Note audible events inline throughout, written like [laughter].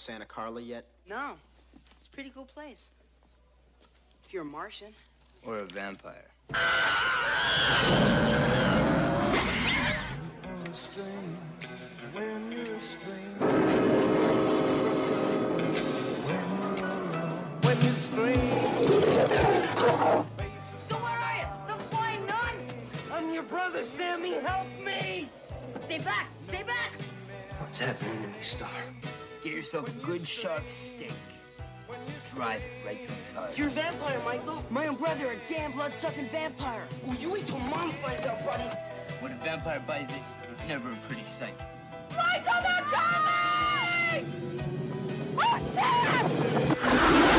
Santa Carla yet? No. It's a pretty cool place. If you're a Martian. Or a vampire. So where are you? The flying nun? I'm your brother, Sammy. Help me! Stay back! Stay back! What's happening to me, Star? Get yourself a good sharp stake. Drive it right through his heart. You're a vampire, Michael. My own brother, a damn blood-sucking vampire. Oh, you wait till mom finds out, buddy. When a vampire buys it, it's never a pretty sight. Michael, they're coming! Oh, shit!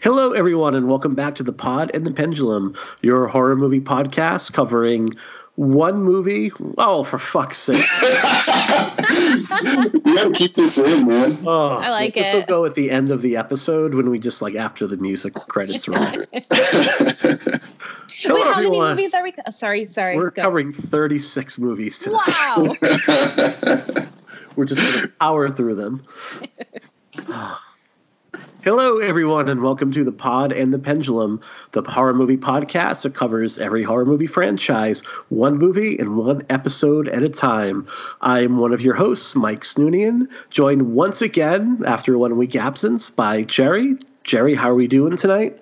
Hello, everyone, and welcome back to the Pod and the Pendulum, your horror movie podcast covering one movie. Oh, for fuck's sake! [laughs] you gotta keep this in, man. Oh, I like it. this will go at the end of the episode when we just like after the music credits roll. [laughs] Wait, Hello, how many movies are we? co- oh, Sorry, sorry. We're go. covering 36 movies today. Wow. [laughs] We're just going to power through them. Hello, everyone, and welcome to the Pod and the Pendulum, the horror movie podcast that covers every horror movie franchise, one movie and one episode at a time. I'm one of your hosts, Mike Snoonian, joined once again after a one week absence by Jerry. Jerry, how are we doing tonight?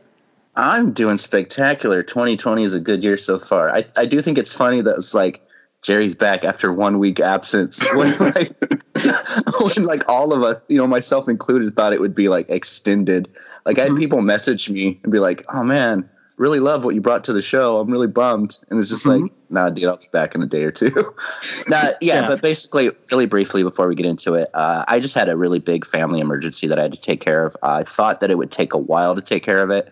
I'm doing spectacular. 2020 is a good year so far. I, I do think it's funny that it's like Jerry's back after one week absence. [laughs] When like, [laughs] when like all of us, you know, myself included, thought it would be like extended. Like I had people message me and be like, "Oh man, really love what you brought to the show. I'm really bummed." And it's just Mhm. like, "Nah, dude, I'll be back in a day or two. [laughs] nah, yeah, Yeah. but basically, really briefly before we get into it, uh, I just had a really big family emergency that I had to take care of. I thought that it would take a while to take care of it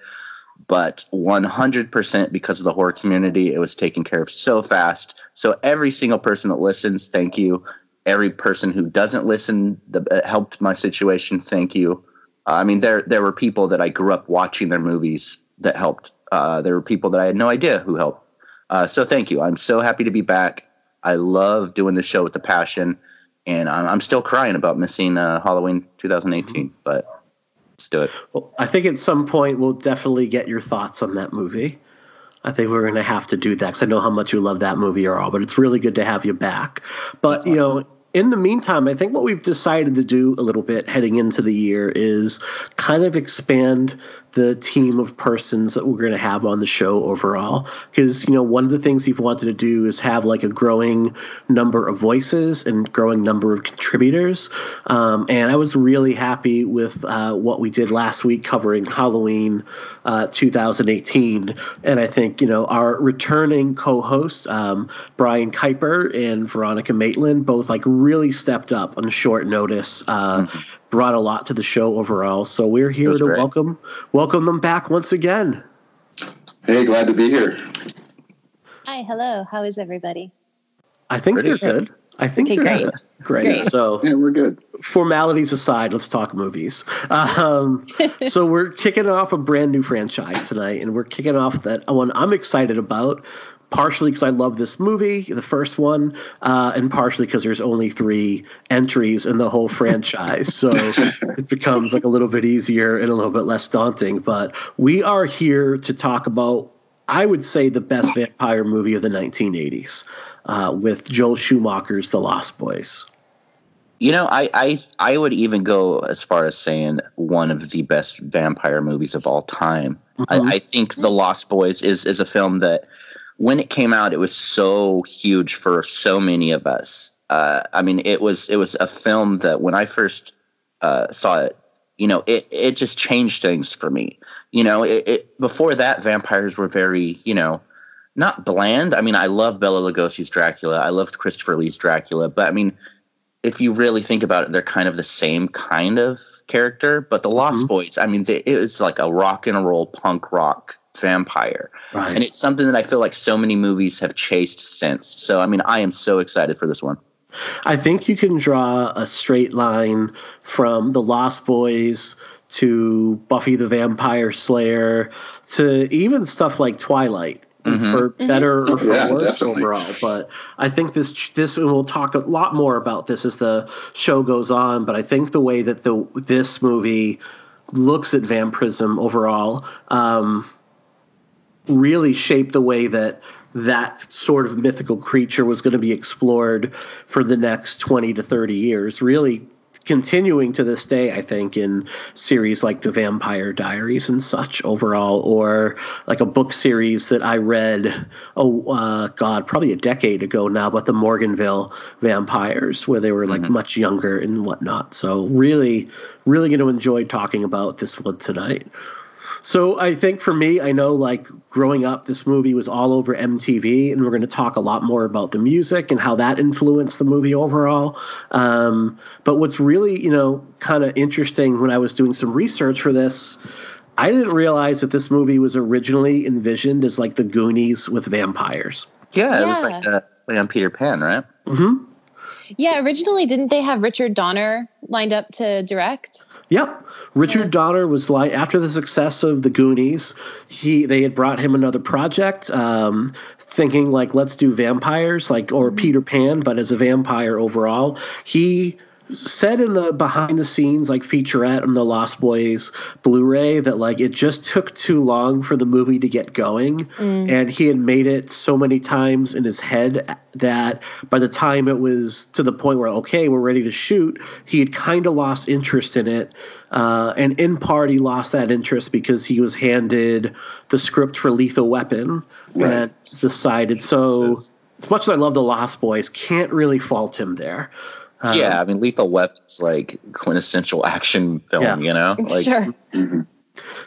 but 100% because of the horror community, it was taken care of so fast. So every single person that listens, thank you. Every person who doesn't listen that uh, helped my situation, thank you. Uh, I mean, there there were people that I grew up watching their movies that helped. Uh, there were people that I had no idea who helped. Uh, so thank you. I'm so happy to be back. I love doing this show with the passion, and I'm, I'm still crying about missing Halloween 2018. But let's do it. Well, I think at some point we'll definitely get your thoughts on that movie. I think we're going to have to do that because I know how much you love that movie or all, but it's really good to have you back. But, you know, in the meantime, I think what we've decided to do a little bit heading into the year is kind of expand the team of persons that we're going to have on the show overall. Because, you know, one of the things we've wanted to do is have like a growing number of voices and growing number of contributors. Um, and I was really happy with uh, what we did last week covering Halloween uh, 2018. And I think, you know, our returning co hosts, um, Brian Kuiper and Veronica Maitland, both like really stepped up on short notice. Uh, Brought a lot to the show overall, so we're here to great. welcome welcome them back once again. Hey, glad to be here. Hi, hello. How is everybody? I think Pretty they're good. I think Okay, they're great. good. Great. Great. So Yeah, we're good. formalities aside, let's talk movies. Um, [laughs] so we're kicking off a brand new franchise tonight, and we're kicking off that one I'm excited about. Partially because I love this movie, the first one, uh, and partially because there's only three entries in the whole franchise, so [laughs] it becomes like a little bit easier and a little bit less daunting. But we are here to talk about, I would say, the best vampire movie of the 1980s, uh, with Joel Schumacher's The Lost Boys. You know, I, I I would even go as far as saying one of the best vampire movies of all time. Mhm. I, I think The Lost Boys is is a film that when it came out, it was so huge for so many of us. Uh, I mean, it was it was a film that when I first uh, saw it, you know, it it just changed things for me. You know, it, it before that, vampires were very, you know, not bland. I mean, I love Bela Lugosi's Dracula. I loved Christopher Lee's Dracula, but I mean, if you really think about it, they're kind of the same kind of character. But the Lost Mhm. Boys, I mean, they, was like a rock and roll punk rock vampire. Right. And it's something that I feel like so many movies have chased since. So, I mean, I am so excited for this one. I think you can draw a straight line from The Lost Boys to Buffy the Vampire Slayer to even stuff like Twilight. For better or for Yeah, worse definitely. overall, but I think this this and we'll talk a lot more about this as the show goes on. But I think the way that the this movie looks at vampirism overall um, really shaped the way that that sort of mythical creature was going to be explored for the next 20 to 30 years really continuing to this day i think in series like the vampire diaries and such overall or like a book series that i read oh uh, god probably a decade ago now but the morganville vampires where they were like much younger and whatnot. So really really going to enjoy talking about this one tonight so I think for me, I know like growing up, this movie was all over MTV, and we're going to talk a lot more about the music and how that influenced the movie overall. Um, but what's really, you know, kind of interesting when I was doing some research for this, I didn't realize that this movie was originally envisioned as like the Goonies with vampires. Yeah, it was Yeah. like uh, play on Peter Pan, right? Hmm. Yeah, originally didn't they have Richard Donner lined up to direct? Yep. Richard Donner was like after the success of the Goonies, he they had brought him another project, um, thinking like let's do vampires, like or Peter Pan, but as a vampire overall. He said in the behind the scenes like featurette on the Lost Boys Blu-ray that like it just took too long for the movie to get going. And he had made it so many times in his head that by the time it was to the point where okay we're ready to shoot he had kind of lost interest in it. Uh, and in part he lost that interest because he was handed the script for Lethal Weapon Right. and decided so as much as I love the Lost Boys can't really fault him there yeah, I mean, Lethal Weapon's like quintessential action film, Yeah. you know? [laughs] Like, sure.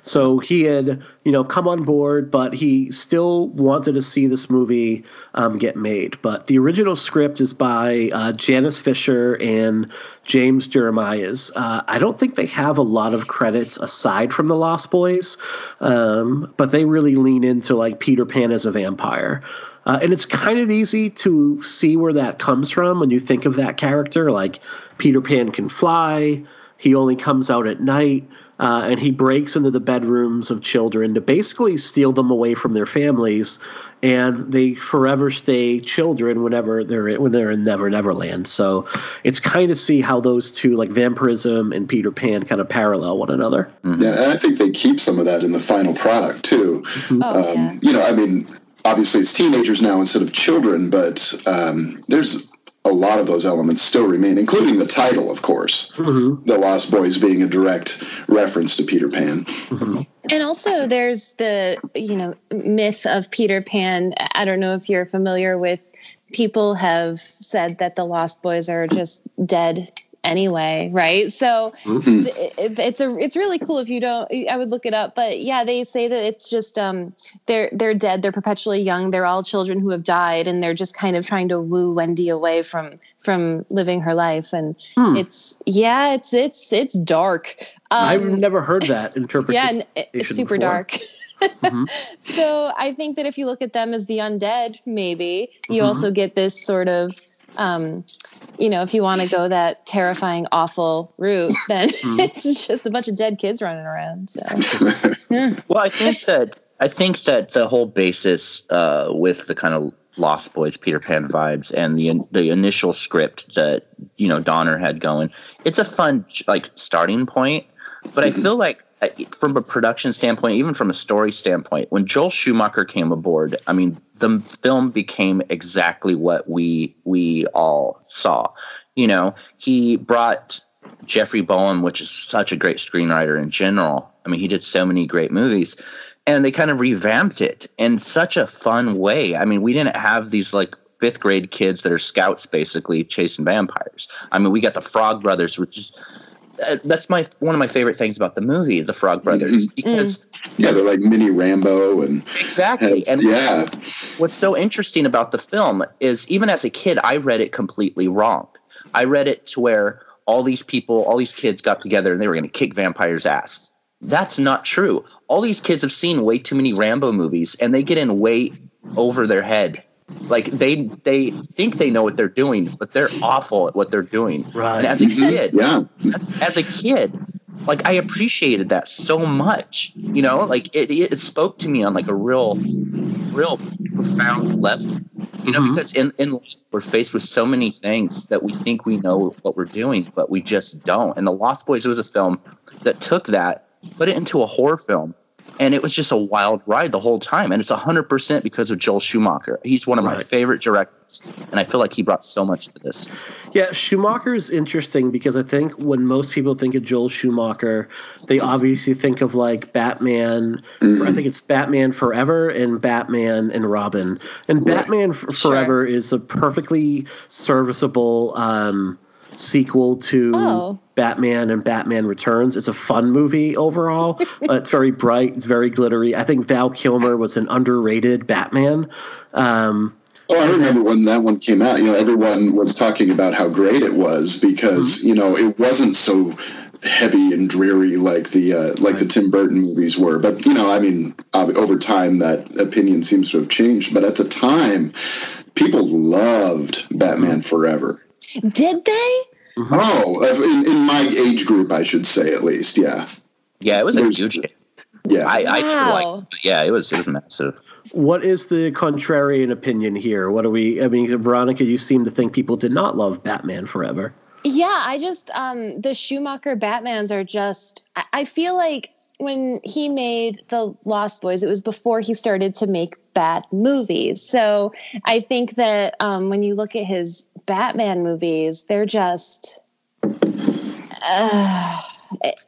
So he had, you know, come on board, but he still wanted to see this movie um, get made. But the original script is by uh, Janice Fischer and James Jeremias. Uh, I don't think they have a lot of credits aside from the Lost Boys, um, but they really lean into like Peter Pan as a vampire. Uh, and it's kind of easy to see where that comes from when you think of that character. Like Peter Pan can fly, he only comes out at night, uh, and he breaks into the bedrooms of children to basically steal them away from their families, and they forever stay children whenever they're in, when they're in Never Never Land. So it's kind of see how those two, like vampirism and Peter Pan, kind of parallel one another. Yeah, and I think they keep some of that in the final product too. Oh, Um, yeah. You know, I mean, obviously it's teenagers now instead of children, but um, there's a lot of those elements still remain, including the title, of course. The Lost Boys being a direct reference to Peter Pan. And also, there's the you know myth of Peter Pan. I don't know if you're familiar with. People have said that the Lost Boys are just dead anyway, right? So Mm-hmm. it, it's a it's really cool if you don't. I would look it up, but yeah, they say that it's just um they're they're dead. They're perpetually young. They're all children who have died, and they're just kind of trying to woo Wendy away from from living her life. And it's yeah, it's it's it's dark. Um, I've never heard [laughs] that interpretation. yeah, and it's super before. dark. [laughs] so I think that if you look at them as the undead, maybe you also get this sort of, um, you know, if you want to go that terrifying, awful route, [laughs] then it's just a bunch of dead kids running around. So [laughs] well, I think that I think that the whole basis uh, with the kind of Lost Boys, Peter Pan vibes, and the the initial script that you know Donner had going, it's a fun like starting point. But I feel [laughs] like Uh, from a production standpoint, even from a story standpoint, when Joel Schumacher came aboard, I mean, the film became exactly what we we all saw. You know, he brought Jeffrey Boam, which is such a great screenwriter in general. I mean, he did so many great movies, and they kind of revamped it in such a fun way. I mean, we didn't have these like fifth grade kids that are scouts basically chasing vampires. I mean, we got the Frog Brothers, which is uh, that's my one of my favorite things about the movie, the Frog Brothers, because Yeah, they're like mini Rambo and exactly. And yeah, what's so interesting about the film is even as a kid, I read it completely wrong. I read it to where all these people, all these kids got together and they were going to kick vampires' ass. That's not true. All these kids have seen way too many Rambo movies and they get in way over their head. Like they they think they know what they're doing, but they're awful at what they're doing. Right. And as a kid, [laughs] Yeah. as a kid, like I appreciated that so much. You know, like it it spoke to me on like a real real profound level. You know, Mhm. because in, in life we're faced with so many things that we think we know what we're doing, but we just don't. And The Lost Boys was a film that took that, put it into a horror film, and it was just a wild ride the whole time. And it's 100% because of Joel Schumacher. He's one of my favorite directors, and I feel like he brought so much to this. Yeah, Schumacher is interesting because I think when most people think of Joel Schumacher, they obviously think of like Batman. I think it's Batman Forever and Batman and Robin. And Batman F- Forever is a perfectly serviceable um, sequel to Oh. Batman and Batman Returns. It's a fun movie overall. [laughs] it's very bright. It's very glittery. I think Val Kilmer was an underrated Batman. Um, Oh, I remember when that one came out. You know, everyone was talking about how great it was because you know it wasn't so heavy and dreary like the uh, like the Tim Burton movies were. But you know, I mean, uh, over time that opinion seems to have changed. But at the time, people loved Batman Forever. Did they? Oh, uh, in, in my age group, I should say at least. Yeah, Yeah, it was a huge hit. yeah. I, I Wow. like, yeah, it was it was massive. What is the contrarian opinion here? What are we? I mean, Veronica, you seem to think people did not love Batman Forever. Yeah, I just um the Schumacher Batmans are just I, I feel like when he made the Lost Boys, it was before he started to make bad movies. So I think that um, when you look at his Batman movies, they're just. Uh,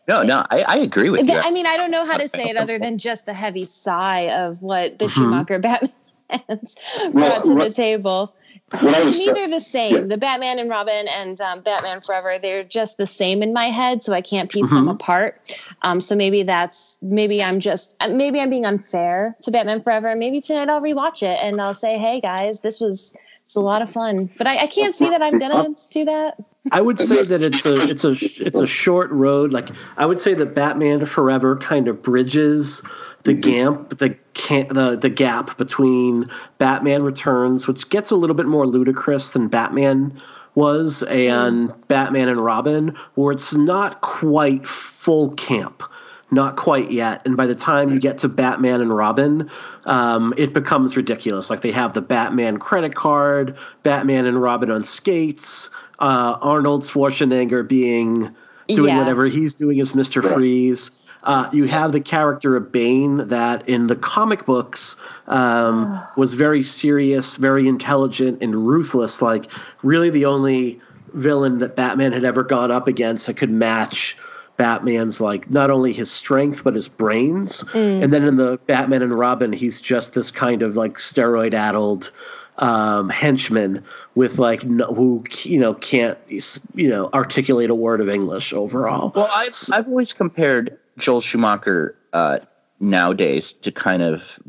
No, no, I, I agree with you. I mean, I don't know how to say it other than [laughs] just the heavy sigh of what the Mhm. Schumacher [laughs] Batmans Well, brought to the table. Neither I to was me, try- they're the same. The Batman and Robin and um, Batman Forever, they're just the same in my head, so I can't piece them Mhm. apart. Um, so maybe that's maybe I'm just uh, maybe I'm being unfair to Batman Forever. Maybe tonight I'll rewatch it and I'll say, hey guys, this was was a lot of fun. But I, I can't see that I'm gonna do that. I would say that it's a it's a it's a short road. Like I would say that Batman Forever kind of bridges the mm-hmm. gap the can the the gap between Batman Returns, which gets a little bit more ludicrous than Batman was, and mm-hmm. Batman and Robin, where it's not quite full camp. Not quite yet. And by the time you get to Batman and Robin, um, it becomes ridiculous. Like they have the Batman credit card, Batman and Robin on skates, uh, Arnold Schwarzenegger being doing Yeah. whatever he's doing as Mister Freeze. Uh, you have the character of Bane that in the comic books um, [sighs] was very serious, very intelligent, and ruthless. Like really, the only villain that Batman had ever gone up against that could match Batman's like not only his strength but his brains. And then in the Batman and Robin, he's just this kind of like steroid addled um, henchman with like no, who you know can't you know articulate a word of English overall. Well, I've I've always compared Joel Schumacher uh, nowadays to kind of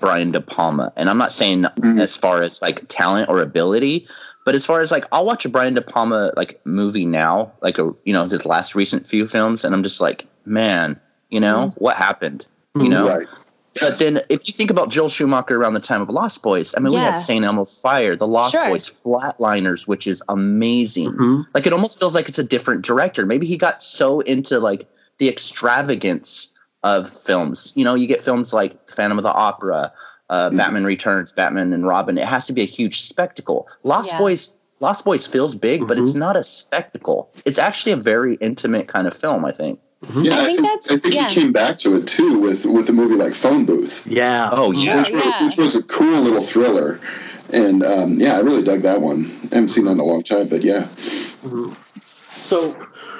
Brian De Palma, and I'm not saying as far as like talent or ability, but as far as like I'll watch a Brian De Palma like movie now, like a you know his last recent few films, and I'm just like, man, you know what happened, you know. right. But then, if you think about Joel Schumacher around the time of Lost Boys, I mean, we had St. Elmo's Fire, The Lost Sure. Boys, Flatliners, which is amazing. Mhm. Like, it almost feels like it's a different director. Maybe he got so into like the extravagance of films. You know, you get films like Phantom of the Opera, uh, Batman Returns, Batman and Robin. It has to be a huge spectacle. Lost Yeah. Boys. Lost Boys feels big, but it's not a spectacle. It's actually a very intimate kind of film, I think. Yeah, I think that's- I think yeah. he came back to it too with with a movie like Phone Booth. Yeah. Oh, yeah. which, was, which was a cool little thriller. And um, yeah, I really dug that one. I haven't seen that in a long time, but yeah. So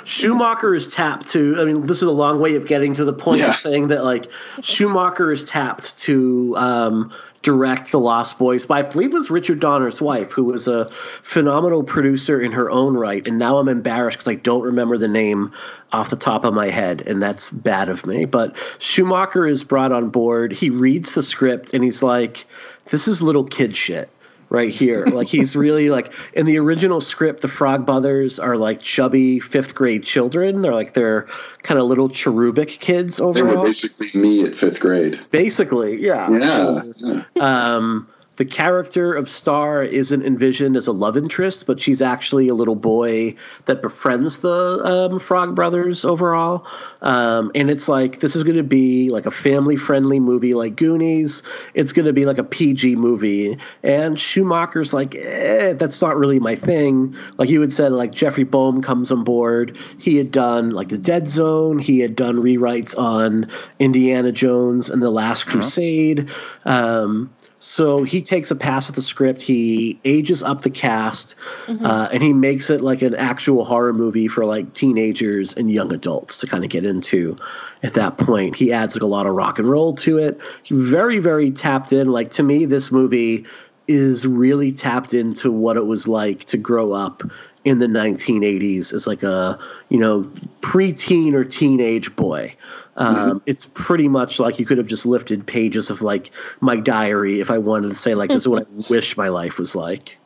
Schumacher is tapped to. I mean, this is a long way of getting to the point Yeah. of saying that like Schumacher is tapped to um, direct The Lost Boys by I believe it was Richard Donner's wife, who was a phenomenal producer in her own right. And now I'm embarrassed because I don't remember the name off the top of my head, and that's bad of me. But Schumacher is brought on board. He reads the script and he's like, "This is little kid shit." Right here. like he's really like in the original script, the Frog Brothers are like chubby fifth grade children. They're like they're kind of little cherubic kids overall. They were basically me at fifth grade. Basically, yeah. Yeah. Um, the character of Star isn't envisioned as a love interest, but she's actually a little boy that befriends the um, Frog Brothers overall. Um, and it's like this is going to be like a family friendly movie like Goonies. It's going to be like a PG movie. And Schumacher's like, eh, that's not really my thing. Like you had said, like Jeffrey Boam comes on board. He had done like the Dead Zone. He had done rewrites on Indiana Jones and the Last Crusade. Um, so he takes a pass at the script. He ages up the cast, uh, and he makes it like an actual horror movie for like teenagers and young adults to kind of get into. At that point, he adds like a lot of rock and roll to it. Very, very tapped in. Like to me, this movie is really tapped into what it was like to grow up in the 1980s as like a you know preteen or teenage boy. Um, It's pretty much like you could have just lifted pages of like my diary if I wanted to say like this is what I [laughs] wish my life was like.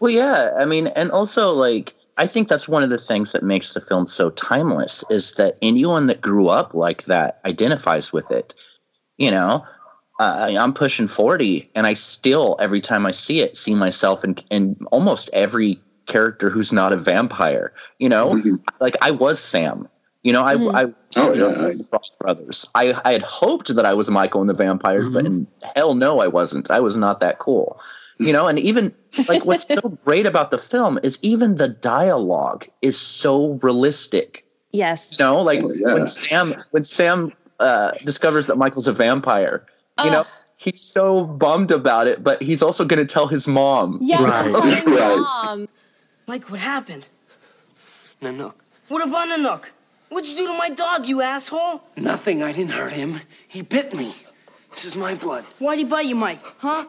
Well, yeah. I mean, and also like I think that's one of the things that makes the film so timeless is that anyone that grew up like that identifies with it. You know, uh, I'm pushing 40 and I still every time I see it see myself in in almost every character who's not a vampire. You know, mm-hmm. like I was Sam. You know, I I Oh, you know, yeah. the Frog Brothers. I I had hoped that I was Michael and the Vampires, but in hell no, I wasn't. I was not that cool. You know, and even like what's so [laughs] great about the film is even the dialogue is so realistic. Yes. You know, like Oh, yeah. when Sam when Sam uh, discovers that Michael's a vampire, you know, he's so bummed about it, but he's also going to tell his mom. Yes, Right. [laughs] I'm Right. mom. Mike, what happened? Nanook. What about Nanook? What'd you do to my dog, you asshole? Nothing. I didn't hurt him. He bit me. This is my blood. Why'd he bite you, Mike? Huh?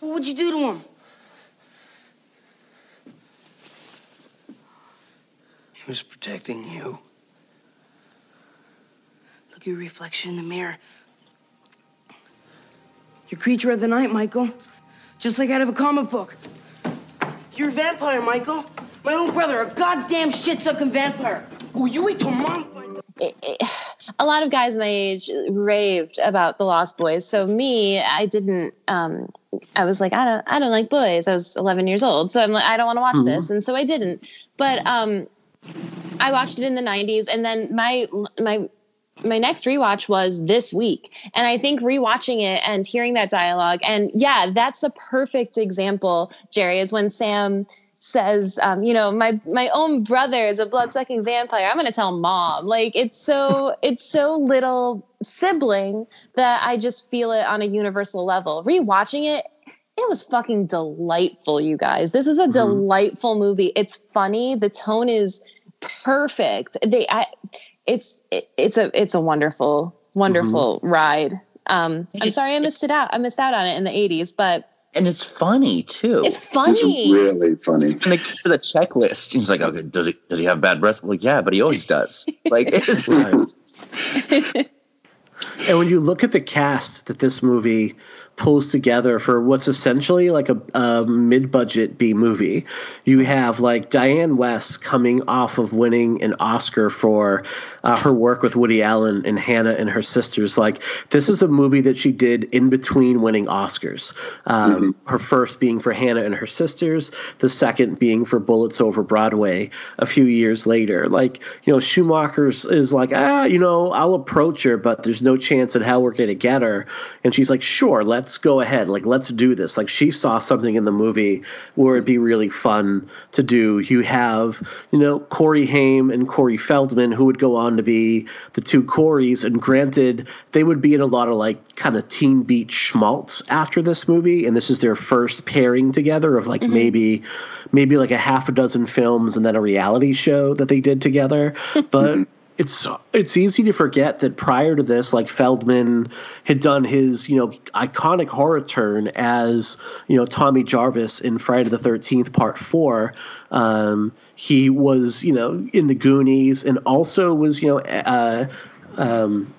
What would you do to him? He was protecting you. Look at your reflection in the mirror. You're creature of the night, Michael. Just like out of a comic book. You're a vampire, Michael. My own brother, a goddamn shit-sucking vampire. Oh, you wait till mom finds out. a lot of guys my age raved about the Lost Boys. So me, I didn't. Um, I was like, I don't, I don't like boys. I was 11 years old, so I'm like, I don't want to watch this, and so I didn't. But um, I watched it in the 90s, and then my my my next rewatch was this week, and I think rewatching it and hearing that dialogue, and yeah, that's a perfect example. Jerry is when Sam says, um, you know, my my own brother is a blood sucking vampire. I'm gonna tell mom. Like it's so [laughs] it's so little sibling that I just feel it on a universal level. Rewatching it, it was fucking delightful, you guys. This is a delightful movie. It's funny. The tone is perfect. They, I, it's it, it's a it's a wonderful wonderful ride. Um, I'm sorry I missed it out. I missed out on it in the 80s, but And it's funny too. it's It's funny. really funny. and they go to the checklist. He's like, okay, does he does he have bad breath? Well, yeah, but he always does. [laughs] Like, it's, Right. [laughs] [laughs] and when you look at the cast that this movie pulls together for what's essentially like a, a mid-budget B movie, you have like Dianne Wiest coming off of winning an Oscar for uh, her work with Woody Allen and Hannah and her sisters. Like this is a movie that she did in between winning Oscars. Um, Her first being for Hannah and her sisters, the second being for Bullets Over Broadway a few years later. Like you know, Schumacher's is like ah, you know, I'll approach her, but there's no chance in hell we're going to get her. And she's like, sure, let's go ahead. Like, let's do this. Like, she saw something in the movie where it'd be really fun to do. You have, you know, Corey Haim and Corey Feldman, who would go on to be the two Coreys. And granted, they would be in a lot of like kind of teen beat schmaltz after this movie. And this is their first pairing together of like mm-hmm. maybe, maybe like a half a dozen films and then a reality show that they did together. [laughs] But it's it's easy to forget that prior to this, like Feldman had done his you know iconic horror turn as you know Tommy Jarvis in Friday the Thirteenth Part Four. Um, he was you know in the Goonies and also was you know uh, um,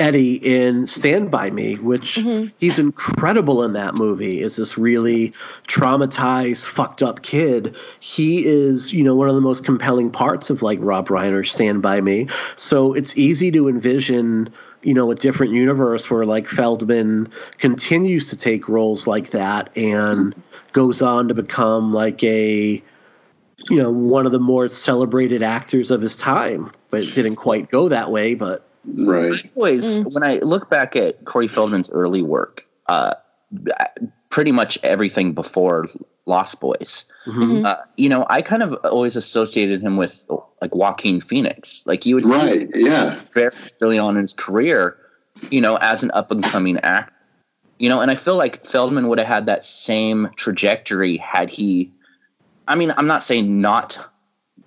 Eddie in Stand By Me, which mm-hmm. he's incredible in that movie. Is this really traumatized, fucked up kid? He is, you know, one of the most compelling parts of like Rob Reiner's Stand By Me. So it's easy to envision you know a different universe where like Feldman continues to take roles like that and goes on to become like a you know one of the more celebrated actors of his time but it didn't quite go that way but right always mm. when i look back at corey feldman's early work uh, pretty much everything before lost boys mm-hmm. uh, you know i kind of always associated him with like Joaquin Phoenix. Like you would right, see yeah, very early on in his career, you know, as an up and coming actor. You know, and I feel like Feldman would have had that same trajectory had he. I mean, I'm not saying not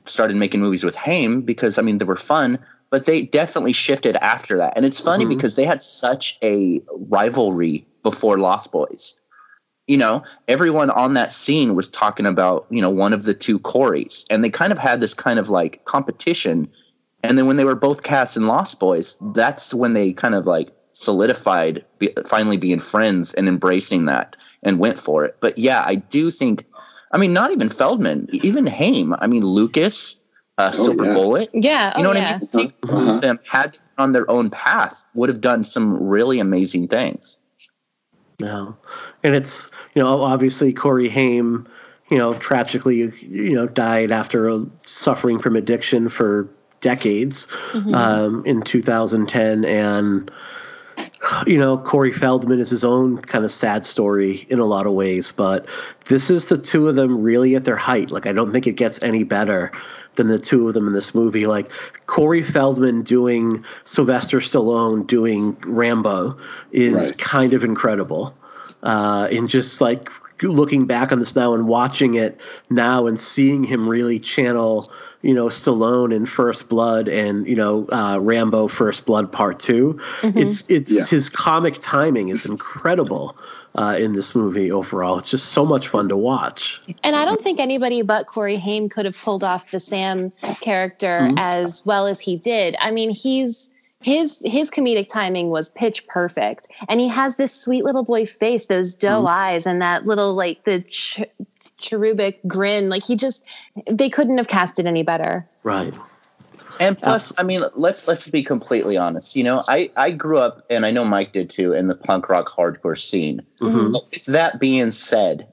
started making movies with Haim because I mean they were fun, but they definitely shifted after that. And it's funny mm-hmm. because they had such a rivalry before Lost Boys you know, everyone on that scene was talking about, you know, one of the two Corys. And they kind of had this kind of like competition. And then when they were both cast in Lost Boys, that's when they kind of like solidified be, finally being friends and embracing that and went for it. But yeah, I do think, I mean, not even Feldman, even Haim. I mean, Lucas, uh, oh, Silver yeah. Bullet. Yeah. You know oh, what yeah. I mean? Think uh-huh. them had on their own path would have done some really amazing things. No, and it's you know obviously Corey Haim, you know tragically you know died after suffering from addiction for decades mm-hmm. um, in 2010, and you know Corey Feldman is his own kind of sad story in a lot of ways, but this is the two of them really at their height. Like I don't think it gets any better than the two of them in this movie. Like Corey Feldman doing Sylvester Stallone doing Rambo is right. kind of incredible. Uh, and just like looking back on this now and watching it now and seeing him really channel, you know, Stallone in First Blood and you know uh, Rambo First Blood Part 2 mm-hmm. It's it's yeah. his comic timing is incredible uh, in this movie overall. It's just so much fun to watch. And I don't think anybody but Corey Haim could have pulled off the Sam character mm-hmm. as well as he did. I mean, he's his his comedic timing was pitch perfect. And he has this sweet little boy face those doe mm-hmm. eyes and that little like the ch- cherubic grin. Like he just they couldn't have cast it any better. Right. And plus i mean let's let's be completely honest. You know i i grew up and i know mike did too in the punk rock hardcore scene. Mm-hmm. that being said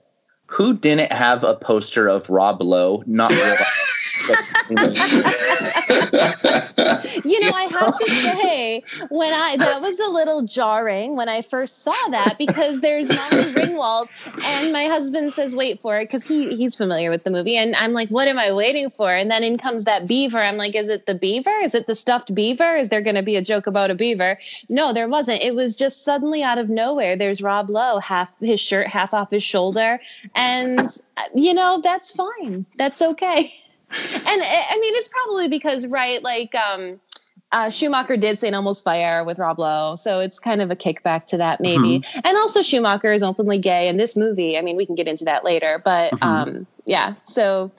who didn't have a poster of rob lowe not you know, I have to say, when I that was a little jarring when I first saw that because there's Molly Ringwald, and my husband says, "Wait for it," because he he's familiar with the movie, and I'm like, "What am I waiting for?" And then in comes that beaver. I'm like, "Is it the beaver? Is it the stuffed beaver? Is there going to be a joke about a beaver?" No, there wasn't. It was just suddenly out of nowhere. There's Rob Lowe, half his shirt half off his shoulder, and you know that's fine. That's okay [laughs] and I mean, it's probably because, right, like, um, uh, Schumacher did St. Elmo's Fire with Rob Lowe, so it's kind of a kickback to that, maybe. Mm-hmm. And also, Schumacher is openly gay in this movie. I mean, we can get into that later, but mm-hmm. um, yeah. So,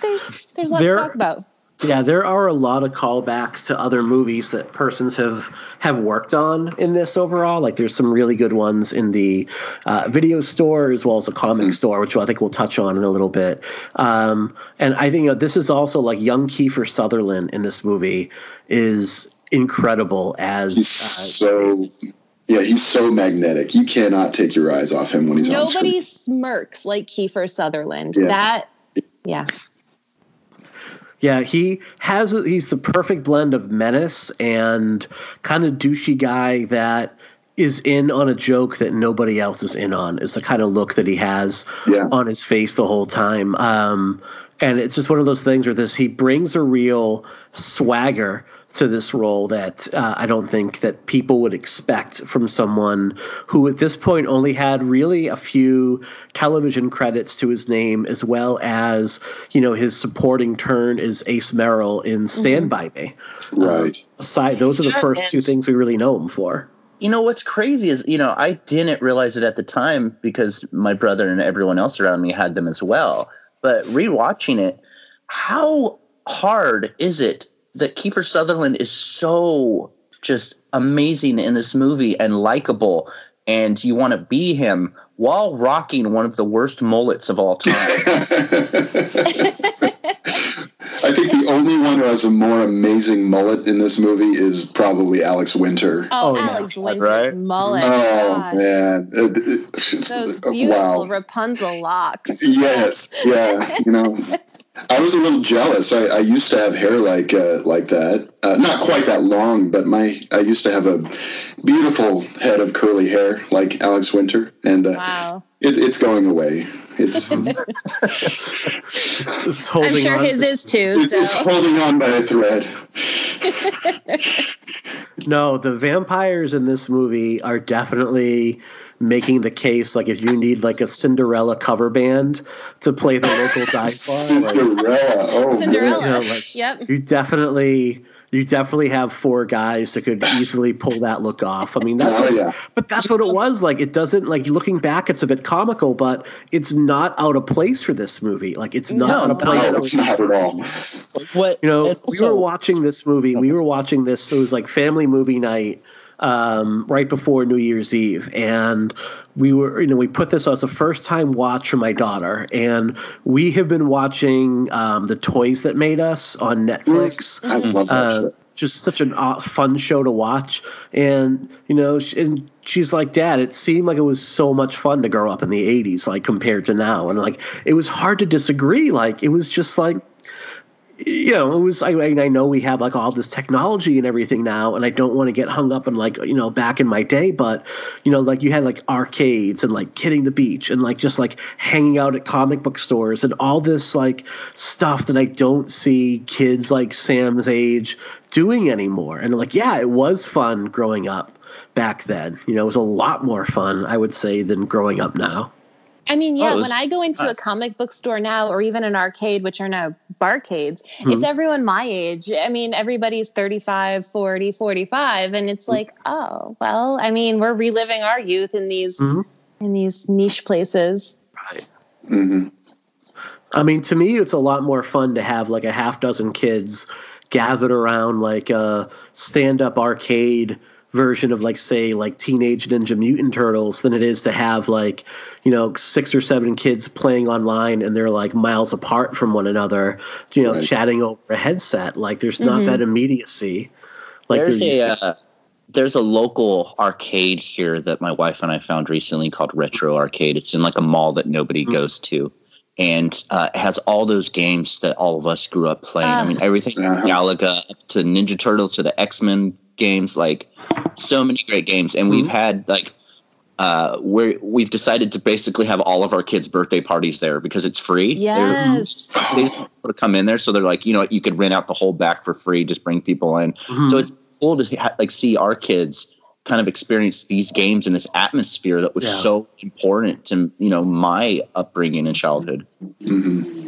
there's there's a lot there, to talk about. Yeah, there are a lot of callbacks to other movies that persons have have worked on in this overall. Like there's some really good ones in the uh, video store as well as a comic [clears throat] store, which I think we'll touch on in a little bit. Um, and I think you know, this is also like young Kiefer Sutherland in this movie is incredible as he's uh, so yeah, he's so magnetic. You cannot take your eyes off him when he's Nobody on screen. Nobody smirks like Kiefer Sutherland. Yeah. That yeah. Yeah, he has he's the perfect blend of menace and kind of douchey guy that is in on a joke that nobody else is in on. It's the kind of look that he has yeah. on his face the whole time. Um, and it's just one of those things where this he brings a real swagger to this role that uh, I don't think that people would expect from someone who at this point only had really a few television credits to his name as well as you know his supporting turn as Ace Merrill in Stand mm-hmm. By Me. Right. Uh, aside, those are the first two things we really know him for. You know what's crazy is you know I didn't realize it at the time because my brother and everyone else around me had them as well. But rewatching it, how hard is it that Kiefer Sutherland is so just amazing in this movie and likable, and you want to be him while rocking one of the worst mullets of all time. [laughs] I think the only one who has a more amazing mullet in this movie is probably Alex Winter. Oh, oh Alex Winter's right? mullet. Oh God. man, It- it- it's- Those beautiful wow. Rapunzel locks. Yes, yeah, you know. [laughs] I was a little jealous. I, I used to have hair like uh, like that, uh, not quite that long, but my I used to have a beautiful head of curly hair like Alex Winter, and uh, Wow. it, it's going away. It's [laughs] It's I'm sure on. his is too. it's, it's holding on by a thread. [laughs] No, the vampires in this movie are definitely making the case like if you need like a Cinderella cover band to play the local [laughs] dive bar, like, Cinderella. Oh, man. Cinderella. you know, like, Yep. you definitely you definitely have four guys that could easily pull that look off. I mean, that's Oh, what- yeah. but that's what it was. Like, it doesn't like looking back, it's a bit comical, but it's not out of place for this movie. Like, it's not No, out of place. No, it's not at all. what You know, and we were watching this movie. We were watching this. It was like family movie night um, right before New Year's Eve, and we were, you know, we put this as a first time watch for my daughter, and we have been watching um, the Toys That Made Us on Netflix. I love that Uh, just such an aw- fun show to watch, and you know, and she's like, "Dad, it seemed like it was so much fun to grow up in the '80s, like compared to now." And like, it was hard to disagree. Like, it was just like you know, it was. I, I know we have like all this technology and everything now, and I don't want to get hung up on like you know back in my day, but you know, like you had like arcades and like hitting the beach and like just like hanging out at comic book stores and all this like stuff that I don't see kids like Sam's age doing anymore. And like, yeah, it was fun growing up back then. You know, it was a lot more fun, I would say, than growing up now. I mean, Oh, yeah, it was when I go into nice. a comic book store now or even an arcade, which are now barcades, Mm-hmm. it's everyone my age. I mean, everybody's 35, 40, 45. And Mm-hmm. it's like, oh, well, I mean, we're reliving our youth in these Mhm. in these niche places. Right. Mm-hmm. I mean, to me, it's a lot more fun to have like a half dozen kids gathered around like a stand up arcade version of like say like teenage ninja mutant turtles than it is to have like you know six or seven kids playing online and they're like miles apart from one another you know Right. chatting over a headset like there's not Mhm. that immediacy like there's a to- uh, there's a local arcade here that my wife and I found recently called Retro Arcade. It's in like a mall that nobody Mm-hmm. goes to, and uh, it has all those games that all of us grew up playing. I Ah. mean, everything from Uh-huh. Galaga up to Ninja Turtles to the X Men games, like so many great games. And we've had like uh, where we've decided to basically have all of our kids' birthday parties there because it's free. They're- Yes. they to come in there, so they're like, you know, what, you could rent out the whole back for free, just bring people in. Mhm. So it's cool to ha- like see our kids kind of experience these games in this atmosphere that was Yeah. so important to you know my upbringing and childhood. hmm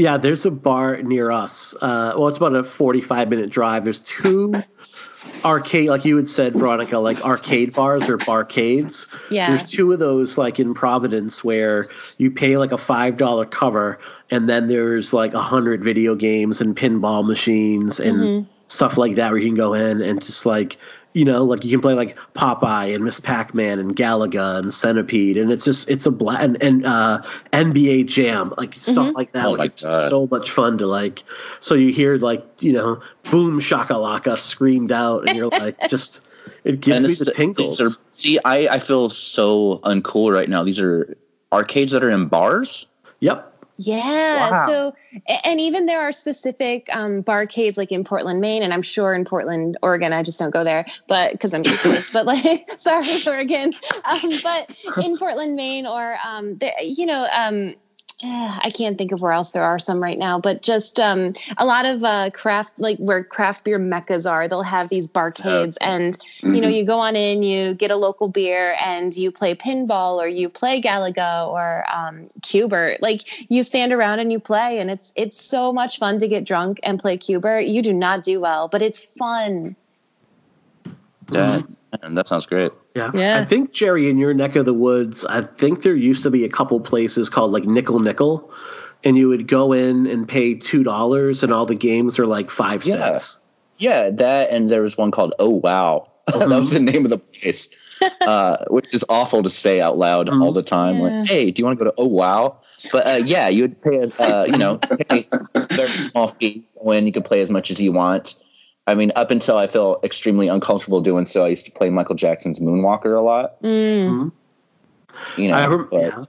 Yeah, there's a bar near us. Uh, well, it's about a 45 minute drive. There's two [laughs] arcade, like you had said, Veronica, like arcade bars or barcades. Yeah. There's two of those, like in Providence, where you pay like a five dollar cover, and then there's like a hundred video games and pinball machines and Mhm. stuff like that, where you can go in and just like you know, like you can play like Popeye and Miss Pac Man and Galaga and Centipede, and it's just it's a bla- and, and uh, NBA Jam, like stuff Mhm. like that. Oh like, it's so much fun to like. So you hear like you know, boom shakalaka screamed out, and you're [laughs] like, just it gives And me the tingles. these are- see, I I feel so uncool right now. These are arcades that are in bars. yep. Yeah. Wow. So, and even there are specific um, barcades like in Portland, Maine, and I'm sure in Portland, Oregon. I just don't go there, but because I'm East Coast. but like, [laughs] sorry, Oregon. Um, but in [laughs] Portland, Maine, or um, there, you know, um, I can't think of where else there are some right now, but just um, a lot of uh, craft, like where craft beer meccas are, they'll have these barcades, and you know, you go on in, you get a local beer, and you play pinball, or you play Galaga, or um, Q*bert. Like you stand around and you play, and it's it's so much fun to get drunk and play Q*bert. You do not do well, but it's fun. That and that sounds great. Yeah. Yeah. I think Jerry, in your neck of the woods, I think there used to be a couple places called like Nickel Nickel, and you would go in and pay two dollars, and all the games are like five Yeah. cents. Yeah, that and there was one called Oh Wow. [laughs] that was the name of the place, [laughs] uh, which is awful to say out loud all the time. Yeah. Like, hey, do you want to go to Oh Wow? But uh, yeah, you would pay, uh, you know, [laughs] pay a very small fee when you could play as much as you want. I mean, up until I feel extremely uncomfortable doing so, I used to play Michael Jackson's Moonwalker a lot. Mm. You know, I rem- but- yeah.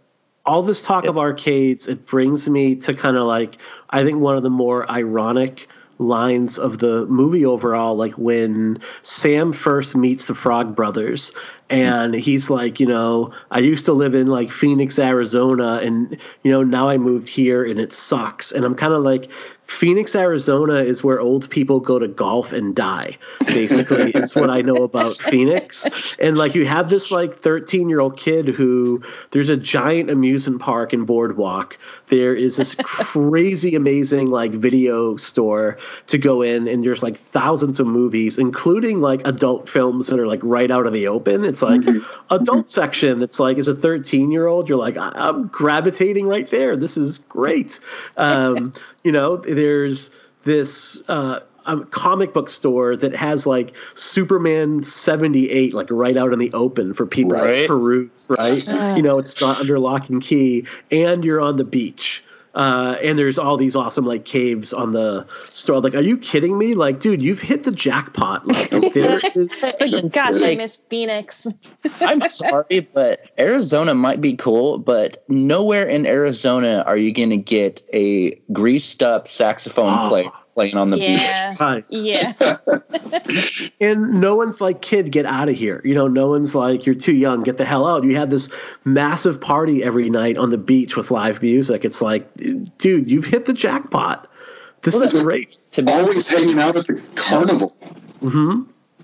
all this talk of arcades, it brings me to kind of like I think one of the more ironic lines of the movie overall, like when Sam first meets the Frog Brothers, and he's like, you know, I used to live in like Phoenix, Arizona, and you know now I moved here and it sucks, and I'm kind of like. Phoenix, Arizona is where old people go to golf and die. Basically, [laughs] is what I know about Phoenix. And like you have this like 13 year old kid who there's a giant amusement park and Boardwalk. There is this [laughs] crazy amazing like video store to go in, and there's like thousands of movies, including like adult films that are like right out of the open. It's like adult section. It's like as a 13 year old, you're like I'm gravitating right there. This is great. Um, [laughs] you know, there's this uh, comic book store that has like Superman 78 like right out in the open for people Right. to peruse, right? You know, it's not under lock and key, and you're on the beach. Uh, and there's all these awesome like caves on the store. Like, are you kidding me? Like, dude, you've hit the jackpot. Like, there is, [laughs] Gosh, I miss Phoenix. [laughs] I'm sorry, but Arizona might be cool, but nowhere in Arizona are you going to get a greased up saxophone Oh. player playing on the Yeah. Right. Yeah. [laughs] and no one's like, kid, get out of here. You know, no one's like, you're too young, get the hell out. You had this massive party every night on the beach with live music. It's like, dude, you've hit the jackpot. This is great. To be Always hanging out at the carnival. hmm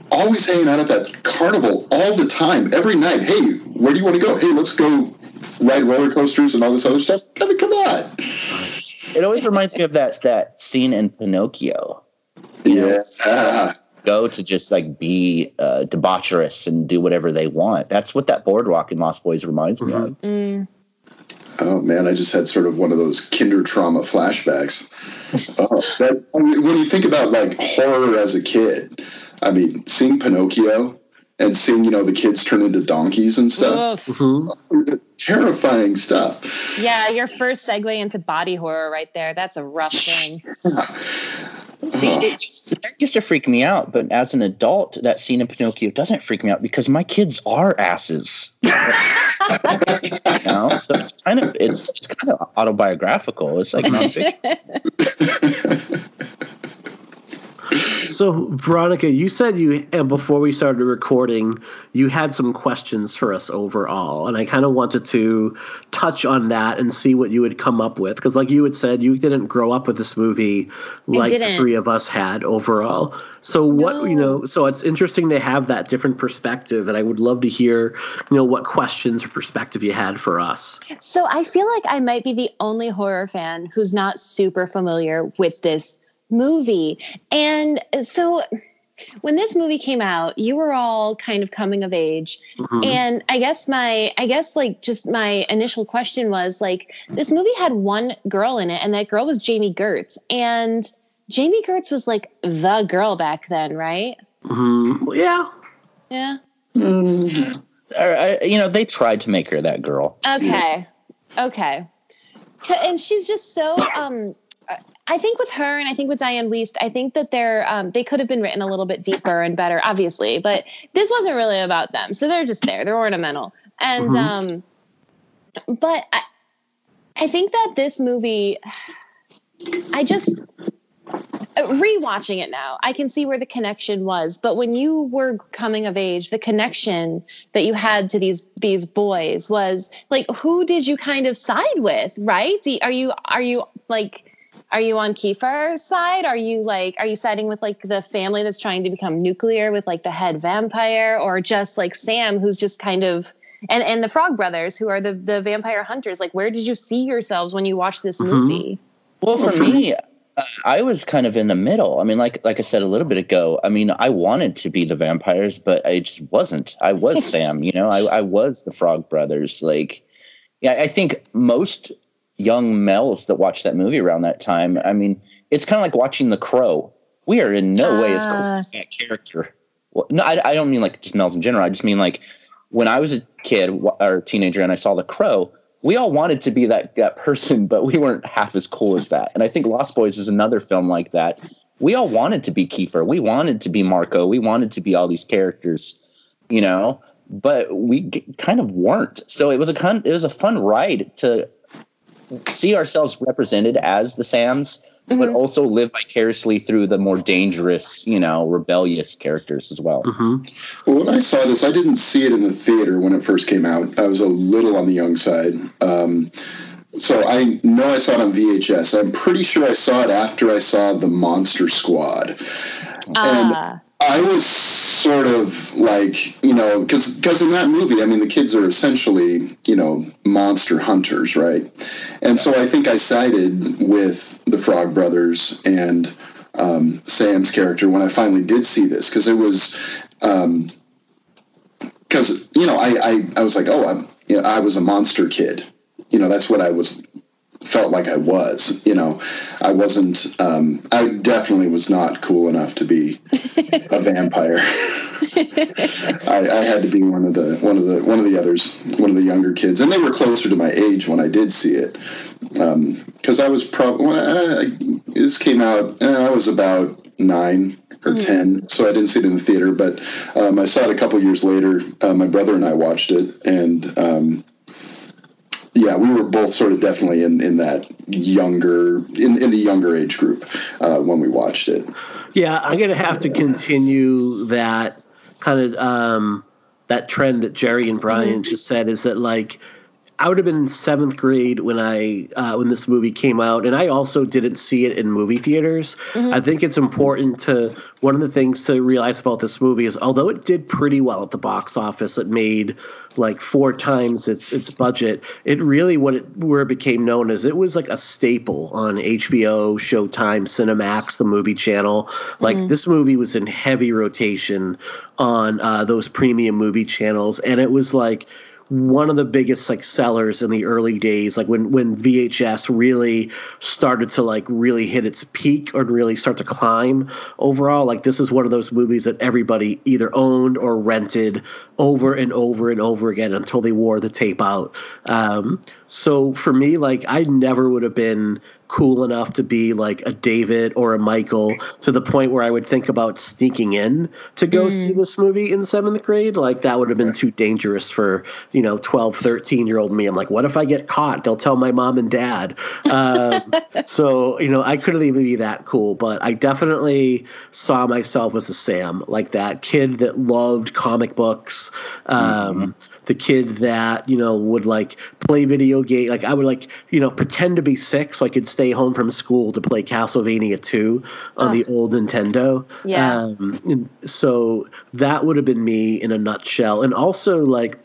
Always hanging out at that carnival all the time, every night. Hey, where do you want to go? Hey, let's go ride roller coasters and all this other stuff. I mean, come on. It always reminds me of that that scene in Pinocchio. Yeah. Ah, Go to just like be uh, debaucherous and do whatever they want. That's what that boardwalk in Lost Boys reminds me of. Mm. Oh man, I just had sort of one of those kinder trauma flashbacks. Oh, that I mean, when you think about like horror as a kid, I mean, seeing Pinocchio and seeing you know the kids turn into donkeys and stuff, Oof. hmm terrifying stuff. Yeah, your first segue into body horror right there. That's a rough thing. [laughs] See, it used, that used to freak me out, but as an adult, that scene in Pinocchio doesn't freak me out because my kids are asses. [laughs] you know? So it's kind of it's, it's kind of autobiographical. It's like nonfiction. [laughs] So, Veronica, you said you, and before we started recording, you had some questions for us overall. And I kind of wanted to touch on that and see what you would come up with. Because, like you had said, you didn't grow up with this movie like the three of us had overall. So, what, you know, so it's interesting to have that different perspective. And I would love to hear, you know, what questions or perspective you had for us. So I feel like I might be the only horror fan who's not super familiar with this movie. And so when this movie came out, you were all kind of coming of age. Mhm. And I guess my I guess like just my initial question was like this movie had one girl in it and that girl was Jami Gertz. And Jami Gertz was like the girl back then, right? Mhm. Well, yeah. Yeah. Or, uh, you know, they tried to make her that girl. Okay. Okay. And she's just so um I think with her and I think with Dianne Wiest, I think that they're um, they could have been written a little bit deeper and better, obviously, but this wasn't really about them. So they're just there. They're ornamental. And um but I, I think that this movie I just rewatching it now, I can see where the connection was. But when you were coming of age, the connection that you had to these these boys was like, who did you kind of side with, right? Do, are you are you like are you on Kiefer's side? Are you like are you siding with like the family that's trying to become nuclear with like the head vampire, or just like Sam, who's just kind of and and the Frog Brothers, who are the the vampire hunters? Like, where did you see yourselves when you watched this Mhm. movie? Well, for me, uh, I was kind of in the middle. I mean, like like I said a little bit ago. I mean, I wanted to be the vampires, but I just wasn't. I was [laughs] Sam. You know, I, I was the Frog Brothers. Like, yeah, I think most young males that watched that movie around that time. I mean, it's kind of like watching The Crow. we are in no way as cool Ah. as that character. Well, no, I, I don't mean like just Melvin in general. I just mean like when I was a kid or teenager and I saw The Crow, we all wanted to be that that person, but we weren't half as cool as that. And I think Lost Boys is another film like that. We all wanted to be Kiefer. We wanted to be Marco. We wanted to be all these characters, you know, but we g- kind of weren't. So it was a kind it was a fun ride to see ourselves represented as the Sams, but also live vicariously through the more dangerous, you know, rebellious characters as well. Well, when I saw this, I didn't see it in the theater when it first came out. I was a little on the young side. Um, so I know I saw it on VHS. I'm pretty sure I saw it after I saw The Monster Squad. Ah. I was sort of like, you know, because in that movie, I mean, the kids are essentially, you know, monster hunters, right? And so I think I sided with the Frog Brothers and um, Sam's character when I finally did see this because it was, because you know, I, I I was like, oh, I'm, you know, I was a monster kid, you know, that's what I was felt like I was. You know, I wasn't. Um, I definitely was not cool enough to be [laughs] a vampire. [laughs] I, I had to be one of the one of the one of the others, one of the younger kids, and they were closer to my age when I did see it. Because I was probably when I, I- this came out, eh, I was about nine or ten, so I didn't see it in the theater. But um, I saw it a couple years later. Uh, my brother and I watched it, and um, yeah, we were both sort of definitely in, in that younger in, in the younger age group uh, when we watched it. Yeah, I'm gonna have to continue that kind of um, that trend that Jerry and Brian just said is that like I would have been in seventh grade when I uh, when this movie came out, and I also didn't see it in movie theaters. I think it's important to one of the things to realize about this movie is although it did pretty well at the box office, it made like four times its its budget. It really what it where it became known as it was like a staple on HBO, Showtime, Cinemax, the movie channel. Like this movie was in heavy rotation on uh, those premium movie channels, and it was like one of the biggest like sellers in the early days like when when VHS really started to like really hit its peak or really start to climb overall like this is one of those movies that everybody either owned or rented over and over and over again until they wore the tape out. Um, so for me like I never would have been cool enough to be like a David or a Michael to the point where I would think about sneaking in to go see this movie in seventh grade. Like that would have been too dangerous for, you know, 12, 13 year old me. I'm like, what if I get caught? They'll tell my mom and dad. Um, [laughs] so, you know, I couldn't even be that cool, but I definitely saw myself as a Sam, like that kid that loved comic books. Um, the kid that you know would like play video game like i would like you know pretend to be sick so i could stay home from school to play castlevania 2 on the old nintendo Yeah. um, so that would have been me in a nutshell and also like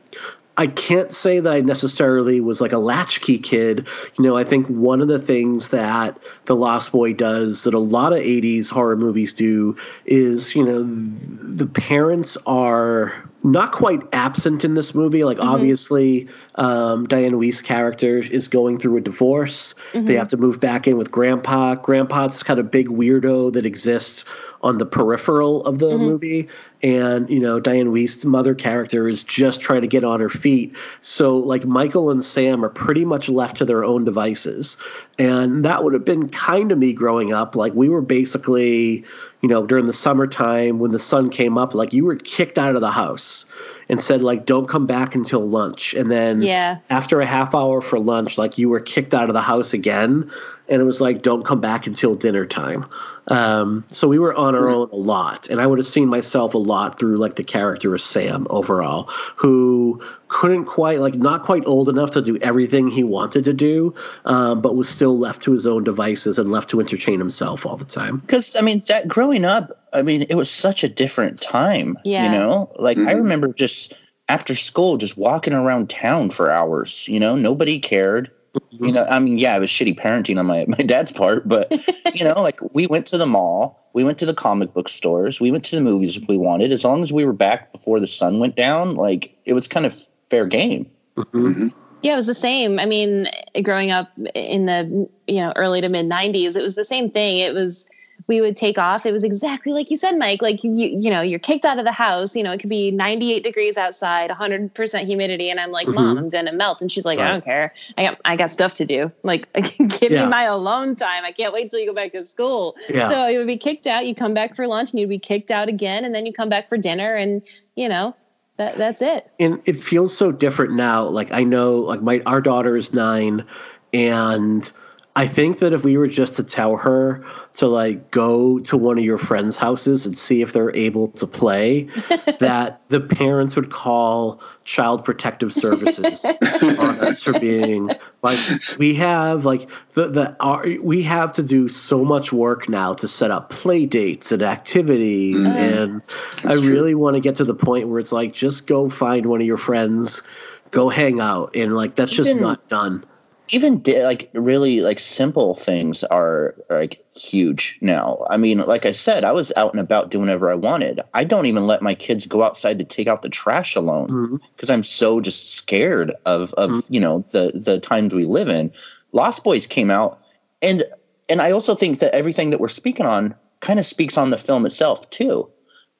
I can't say that I necessarily was like a latchkey kid. You know, I think one of the things that The Lost Boy does that a lot of 80s horror movies do is, you know, the parents are not quite absent in this movie. Like, obviously, um, Dianne Wiest's character is going through a divorce. They have to move back in with Grandpa. Grandpa's kind of big weirdo that exists on the peripheral of the mm-hmm. movie. And, you know, Dianne Wiest's mother character is just trying to get on her feet. So, like, Michael and Sam are pretty much left to their own devices. And that would have been kind of me growing up. Like, we were basically, you know, during the summertime when the sun came up, like, you were kicked out of the house and said, like, don't come back until lunch. And then Yeah. after a half hour for lunch, like, you were kicked out of the house again. And it was like, don't come back until dinner time. Um, so we were on our own a lot. And I would have seen myself a lot through like the character of Sam overall, who couldn't quite, like, not quite old enough to do everything he wanted to do, um, but was still left to his own devices and left to entertain himself all the time. because I mean that growing up, I mean it was such a different time. Yeah. You know, like I mm-hmm. remember just after school, just walking around town for hours. You know, nobody cared. Mm-hmm. You know, I mean, yeah, it was shitty parenting on my [laughs] my dad's part, but [laughs] you know, like we went to the mall, we went to the comic book stores, we went to the movies if we wanted. As long as we were back before the sun went down, like it was kind of fair game. Mm-hmm. Yeah, it was the same. I mean, growing up in the you know early to mid '90s, it was the same thing. It was we would take off. It was exactly like you said, Mike. Like you, you know, you're kicked out of the house. You know, it could be 98 degrees outside, 100 percent humidity, and I'm like, mm-hmm. Mom, I'm gonna melt. And she's like, right. I don't care. I got, I got stuff to do. Like, [laughs] give yeah. me my alone time. I can't wait till you go back to school. Yeah. So you would be kicked out. You come back for lunch, and you'd be kicked out again, and then you come back for dinner, and you know, that, that's it. And it feels so different now. Like I know, like my our daughter is nine, and I think that if we were just to tell her to like go to one of your friends' houses and see if they're able to play, [laughs] that the parents would call child protective services [laughs] on us for being like we have like the the our, we have to do so much work now to set up play dates and activities mm. and I really want to get to the point where it's like just go find one of your friends, go hang out and like that's just not done even di- like really like simple things are, are, like huge now. I mean, like I said, I was out and about doing whatever I wanted. I don't even let my kids go outside to take out the trash alone because mm-hmm. I'm so just scared of of mm-hmm. you know the the times we live in. Lost Boys came out, and and I also think that everything that we're speaking on kind of speaks on the film itself too,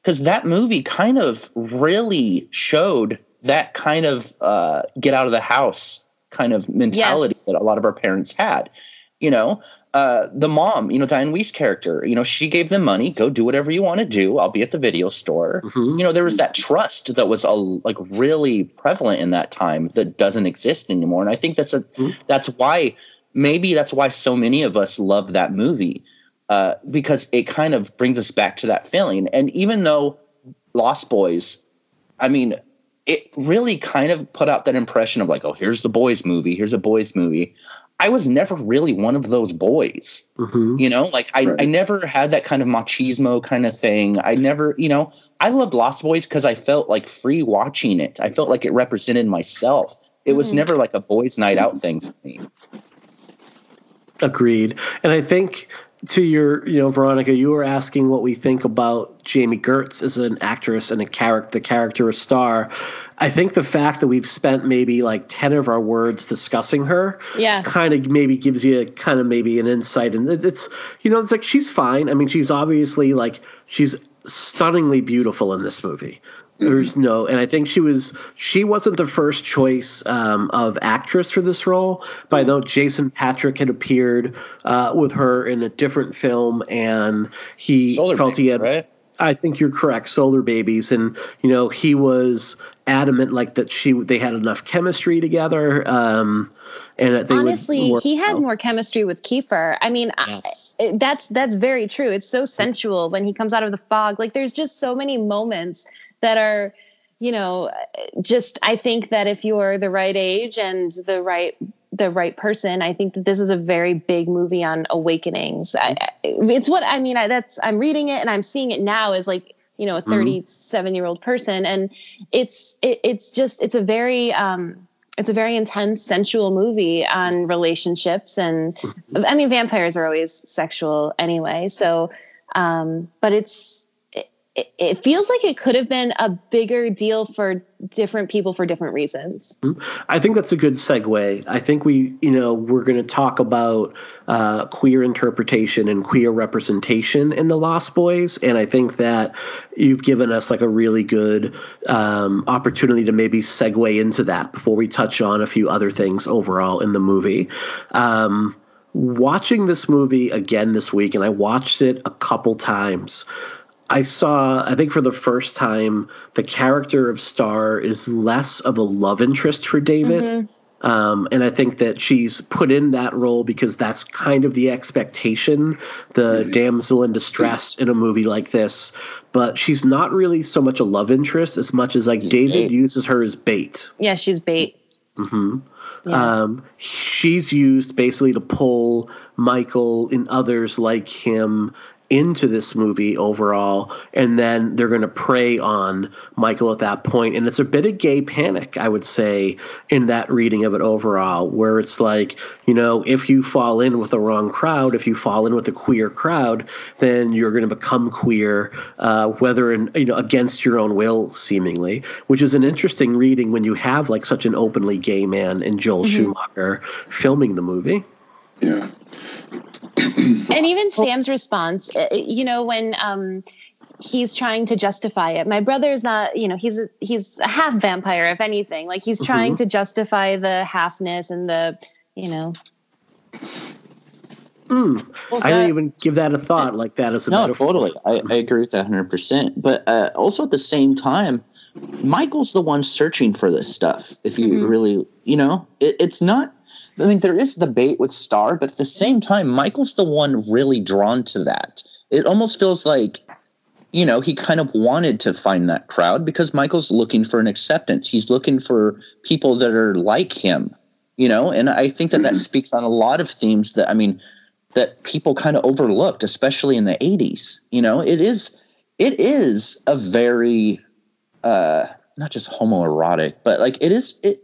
because that movie kind of really showed that kind of uh, get out of the house kind of mentality yes. that a lot of our parents had. You know, uh, the mom, you know, Dianne Wiest character, you know, she gave them money, go do whatever you want to do. I'll be at the video store. Mm-hmm. You know, there was that trust that was a, like really prevalent in that time that doesn't exist anymore. And I think that's a mm-hmm. that's why maybe that's why so many of us love that movie uh, because it kind of brings us back to that feeling. And even though Lost Boys, I mean, it really kind of put out that impression of like, oh, here's the boys movie, here's a boys movie. I was never really one of those boys. Mm-hmm. You know, like I, right. I never had that kind of machismo kind of thing. I never, you know, I loved Lost Boys because I felt like free watching it. I felt like it represented myself. It was never like a boys' night out thing for me. Agreed. And I think to your, you know, Veronica, you were asking what we think about Jami Gertz as an actress and a character, the character a star. I think the fact that we've spent maybe like 10 of our words discussing her yeah. kind of maybe gives you kind of maybe an insight. And it's, you know, it's like she's fine. I mean, she's obviously like, she's stunningly beautiful in this movie. There's no, and I think she was she wasn't the first choice um, of actress for this role. But I know Jason Patric had appeared uh, with her in a different film, and he Solar felt Baby, he had. Right? I think you're correct. Solarbabies, and you know he was adamant like that she they had enough chemistry together. Um, and honestly, he had more chemistry with Kiefer. I mean, yes. I, that's that's very true. It's so sensual when he comes out of the fog. Like, there's just so many moments that are you know just i think that if you're the right age and the right the right person i think that this is a very big movie on awakenings I, it's what i mean I, that's i'm reading it and i'm seeing it now as like you know a 37 mm-hmm. year old person and it's it, it's just it's a very um it's a very intense sensual movie on relationships and mm-hmm. i mean vampires are always sexual anyway so um but it's it, feels like it could have been a bigger deal for different people for different reasons. I think that's a good segue. I think we, you know, we're going to talk about uh, queer interpretation and queer representation in the Lost Boys, and I think that you've given us like a really good um, opportunity to maybe segue into that before we touch on a few other things overall in the movie. Um, watching this movie again this week, and I watched it a couple times. I saw, I think for the first time, the character of Star is less of a love interest for David. Mm-hmm. Um, and I think that she's put in that role because that's kind of the expectation, the damsel in distress in a movie like this. But she's not really so much a love interest as much as like she's David bait. uses her as bait. Yeah, she's bait. Mm-hmm. Yeah. Um, she's used basically to pull Michael and others like him into this movie overall, and then they're going to prey on Michael at that point. And it's a bit of gay panic, I would say, in that reading of it overall, where it's like, you know, if you fall in with the wrong crowd, if you fall in with a queer crowd, then you're going to become queer, uh, whether in you know against your own will, seemingly, which is an interesting reading when you have like such an openly gay man in Joel mm-hmm. Schumacher filming the movie. Yeah. [clears throat] and even Sam's response, uh, you know, when um, he's trying to justify it. My brother's not, you know, he's a, he's a half vampire, if anything. Like he's trying Mhm. to justify the halfness and the, you know. Hmm. Well, I that- didn't even give that a thought like that as a no, metaphor. totally. I, I agree with that 100%. But uh, also at the same time, Michael's the one searching for this stuff. If you Mhm. really, you know, it, it's not. I mean, there is debate with Star, but at the same time, Michael's the one really drawn to that. It almost feels like, you know, he kind of wanted to find that crowd because Michael's looking for an acceptance. He's looking for people that are like him, you know, and I think that that speaks on a lot of themes that, I mean, that people kind of overlooked, especially in the 80s. You know, it is it is a very uh not just homoerotic, but like it is it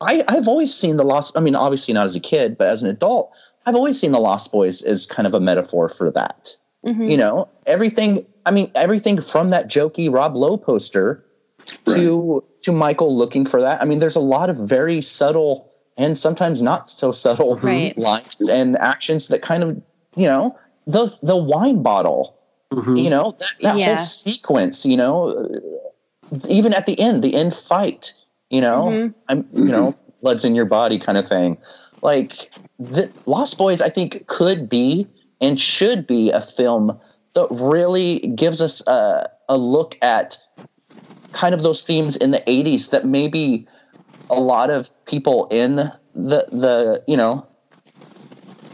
I, I've always seen the Lost I mean, obviously not as a kid, but as an adult, I've always seen the Lost Boys as kind of a metaphor for that. Mhm. You know, everything I mean, everything from that jokey Rob Lowe poster to to Michael looking for that. I mean, there's a lot of very subtle and sometimes not so subtle Right. lines and actions that kind of, you know, the the wine bottle, Mhm. you know, that, that Yeah. whole sequence, you know, uh, even at the end, the end fight, you know, Mhm. I'm, you know, blood's in your body kind of thing. Like the Lost Boys, I think could be and should be a film that really gives us a, a look at kind of those themes in the 80s that maybe a lot of people in the the you know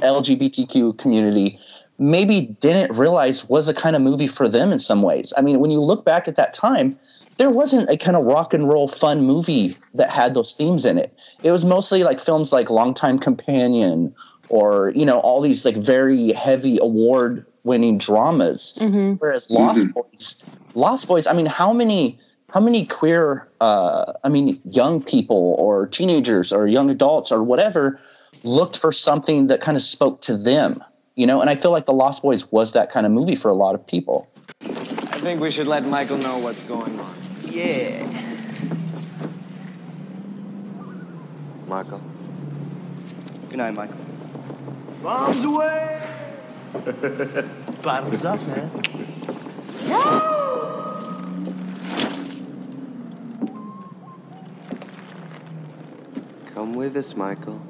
LGBTQ community maybe didn't realize was a kind of movie for them in some ways. I mean, when you look back at that time, there wasn't a kind of rock and roll fun movie that had those themes in it. It was mostly like films like Longtime Companion or, you know, all these like very heavy award winning dramas. Mhm. Whereas Lost Boys, Lost Boys, I mean, how many how many queer uh I mean young people or teenagers or young adults or whatever looked for something that kind of spoke to them, you know? And I feel like The Lost Boys was that kind of movie for a lot of people. I think we should let Michael know what's going on. Yeah. Michael. Good night, Michael. Bombs away! Bottoms up, man. Come with us, Michael.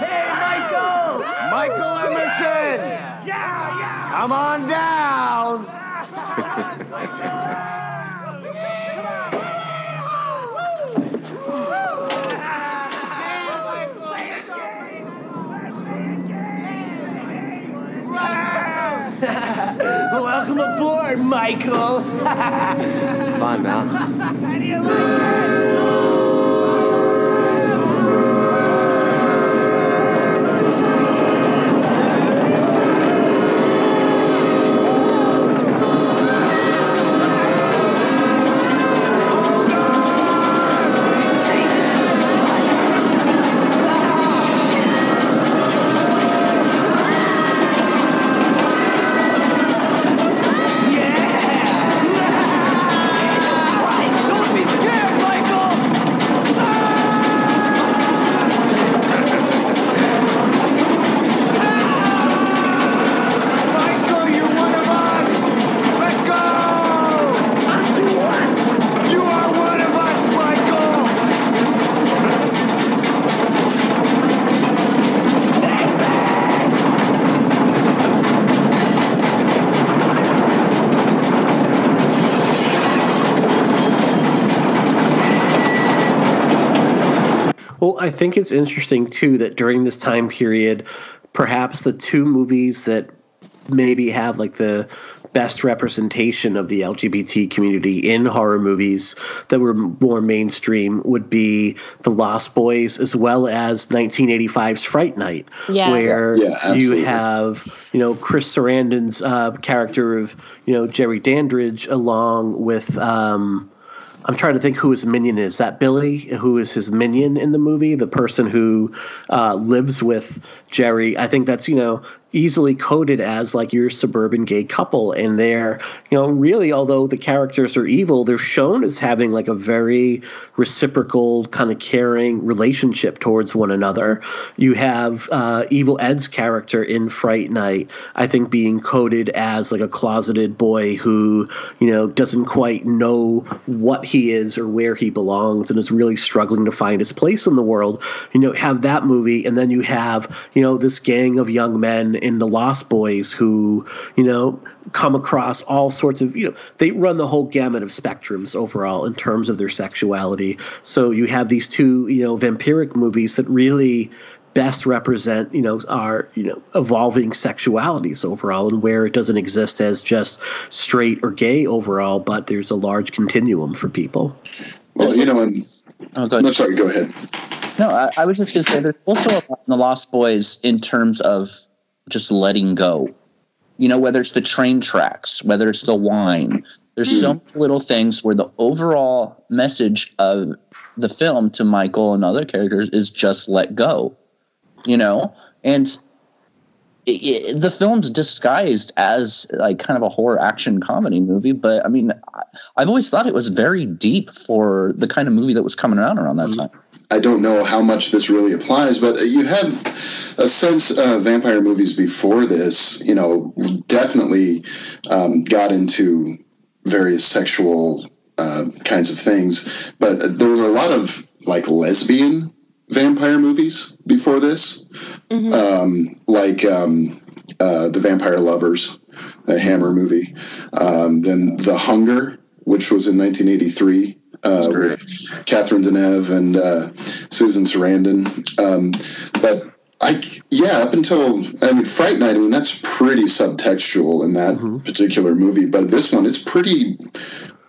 Hey, Michael! Michael Emerson! Yeah, yeah! Come on down! Welcome aboard, Michael! Fun, Mal. Think it's interesting too that during this time period, perhaps the two movies that maybe have like the best representation of the LGBT community in horror movies that were more mainstream would be The Lost Boys as well as 1985's Fright Night, Yeah. where Yeah, you have you know Chris Sarandon's uh, character of you know Jerry Dandridge along with. Um, I'm trying to think who his minion is. That Billy, who is his minion in the movie, the person who uh, lives with Jerry. I think that's you know easily coded as like your suburban gay couple and they're you know really although the characters are evil they're shown as having like a very reciprocal kind of caring relationship towards one another. You have uh, evil ed's character in fright night i think being coded as like a closeted boy who you know doesn't quite know what he is or where he belongs and is really struggling to find his place in the world. You know have that movie and then you have you know this gang of young men in the Lost Boys who, you know, come across all sorts of, you know, they run the whole gamut of spectrums overall in terms of their sexuality. So you have these two, you know, vampiric movies that really best represent you know our you know evolving sexualities overall and where it doesn't exist as just straight or gay overall but there's a large continuum for people. Well you know and oh, go no, sorry go ahead. No I, I was just going to say there's also a lot in the lost boys in terms of just letting go. You know, whether it's the train tracks, whether it's the wine, there's mm. so many little things where the overall message of the film to Michael and other characters is just let go. You know, and it, it, the film's disguised as like kind of a horror action comedy movie, but I mean, I've always thought it was very deep for the kind of movie that was coming around around that time. I don't know how much this really applies, but you have a sense uh, vampire movies before this, you know, definitely um, got into various sexual uh, kinds of things, but there were a lot of like lesbian vampire movies before this, mm-hmm. um, like um, uh, the Vampire Lovers, the Hammer movie, um, then The Hunger, which was in 1983 uh, with Catherine Deneuve and uh, Susan Sarandon. Um, but I, yeah, up until I mean, Fright Night. I mean, that's pretty subtextual in that mm-hmm. particular movie. But this one, it's pretty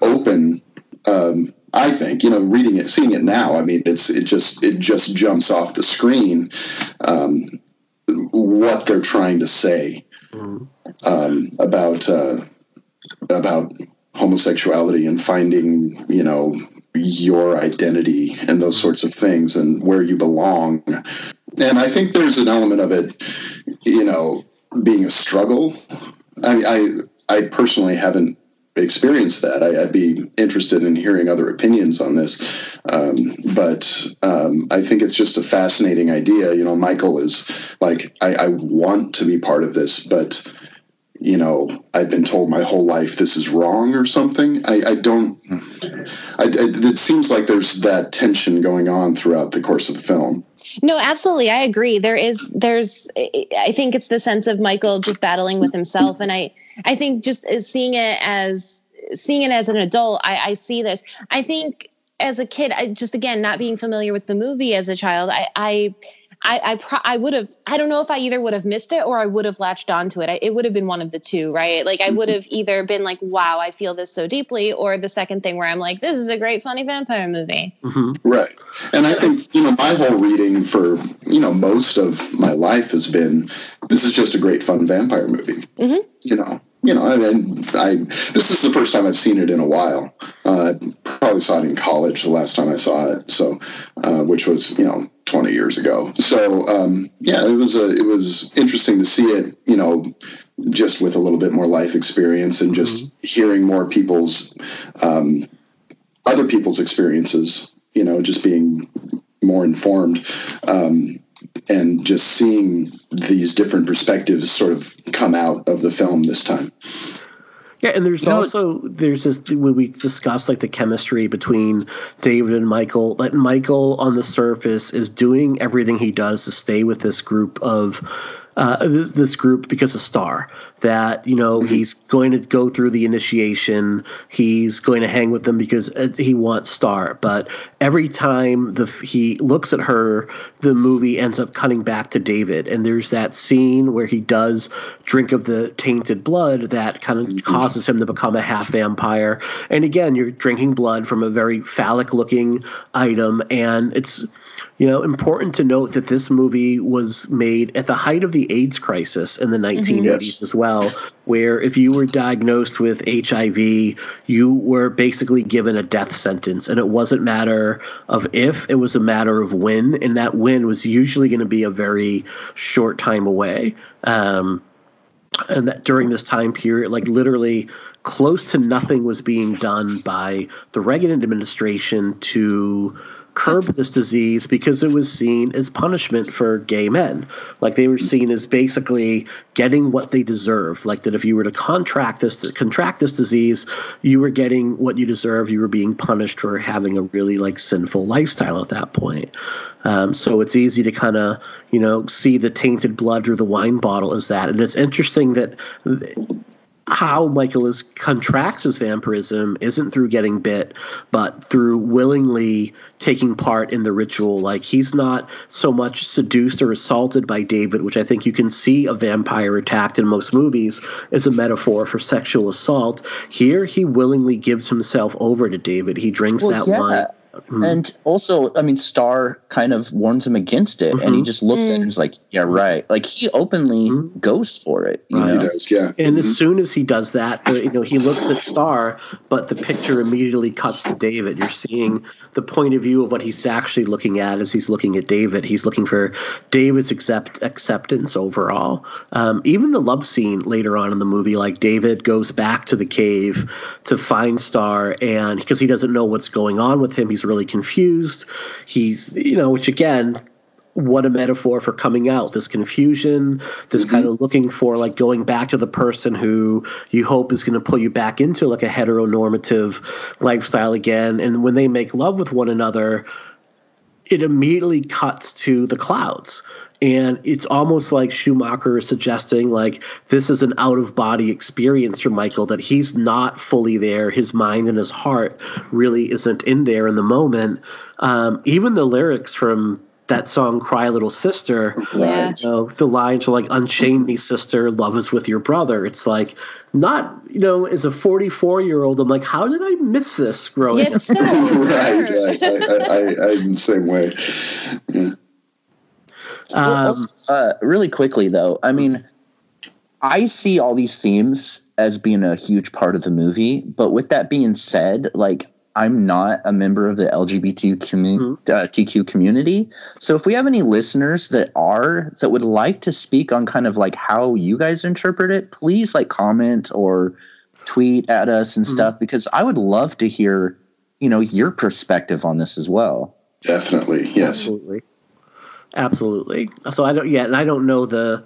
open. Um, I think you know, reading it, seeing it now. I mean, it's it just it just jumps off the screen um, what they're trying to say mm-hmm. um, about uh, about homosexuality and finding, you know, your identity and those sorts of things and where you belong. And I think there's an element of it, you know, being a struggle. I I I personally haven't experienced that. I, would be interested in hearing other opinions on this. Um, but um, I think it's just a fascinating idea. You know, Michael is like, I, I want to be part of this, but you know, I've been told my whole life this is wrong or something. I, I don't. I, it seems like there's that tension going on throughout the course of the film. No, absolutely, I agree. There is, there's. I think it's the sense of Michael just battling with himself, and I, I think just seeing it as seeing it as an adult, I, I see this. I think as a kid, I just again not being familiar with the movie as a child, I, I I I, pro- I would have I don't know if I either would have missed it or I would have latched onto it. I, it would have been one of the two, right? Like I would have either been like, "Wow, I feel this so deeply," or the second thing where I'm like, "This is a great funny vampire movie." Mm-hmm. Right, and I think you know my whole reading for you know most of my life has been this is just a great fun vampire movie. Mm-hmm. You know, you know, I mean, I this is the first time I've seen it in a while. Uh, probably saw it in college the last time I saw it, so uh, which was you know 20 years ago. So um, yeah, it was a it was interesting to see it. You know, just with a little bit more life experience and just mm-hmm. hearing more people's um, other people's experiences. You know, just being more informed. Um, and just seeing these different perspectives sort of come out of the film this time. Yeah, and there's you also there's this when we discuss like the chemistry between David and Michael. That Michael on the surface is doing everything he does to stay with this group of uh, this, this, group because of Star. That you know mm-hmm. he's going to go through the initiation. He's going to hang with them because uh, he wants Star. But every time the he looks at her, the movie ends up cutting back to David. And there's that scene where he does drink of the tainted blood that kind of mm-hmm. causes him to become a half vampire. And again, you're drinking blood from a very phallic looking item, and it's You know, important to note that this movie was made at the height of the AIDS crisis in the 1980s Yes. as well, where if you were diagnosed with HIV, you were basically given a death sentence. And it wasn't matter of if, it was a matter of when. And that when was usually going to be a very short time away. Um, and that during this time period, like literally close to nothing was being done by the Reagan administration to curb this disease because it was seen as punishment for gay men. Like they were seen as basically getting what they deserved. Like that if you were to contract this contract this disease, you were getting what you deserve. You were being punished for having a really like sinful lifestyle at that point. Um, so it's easy to kind of you know see the tainted blood through the wine bottle as that. And it's interesting that how Michael is contracts his vampirism isn't through getting bit, but through willingly taking part in the ritual. Like he's not so much seduced or assaulted by David, which I think you can see a vampire attacked in most movies as a metaphor for sexual assault. Here, he willingly gives himself over to David. He drinks Well, that yeah. wine. Mhm. And also, I mean, Star kind of warns him against it, and he Mhm. just looks at it and is like, "Yeah, right." Like he openly goes for it. You Right. know? He does, yeah. And as soon as he does that, you know, he looks at Star, but the picture immediately cuts to David. You're seeing the point of view of what he's actually looking at as he's looking at David. He's looking for David's accept acceptance overall. Um, even the love scene later on in the movie, like David goes back to the cave to find Star, and because he doesn't know what's going on with him, he's really confused. He's, you know, which again, what a metaphor for coming out. This confusion this kind of mm-hmm. looking for like going back to the person who you hope is going to pull you back into like a heteronormative lifestyle again. And when they make love with one another it immediately cuts to the clouds. And it's almost like Schumacher is suggesting like this is an out of body experience for Michael that he's not fully there. His mind and his heart really isn't in there in the moment. Um, even the lyrics from that song "Cry Little Sister," Yeah. you know, the lines are like "Unchain me, sister. Love is with your brother." It's like not, you know, as a 44 year old, I'm like, how did I miss this growing Yeah, up? so [laughs] right, absurd. right. I, I, I, I'm the same way. Yeah. Um, also, uh, really quickly though, I mean, I see all these themes as being a huge part of the movie. But with that being said, like I'm not a member of the LGBTQ commu- uh, TQ community. So if we have any listeners that are that would like to speak on kind of like how you guys interpret it, please like comment or tweet at us and stuff because I would love to hear, you know, your perspective on this as well. Definitely, yes. Absolutely. Absolutely. So I don't yet, and I don't know the,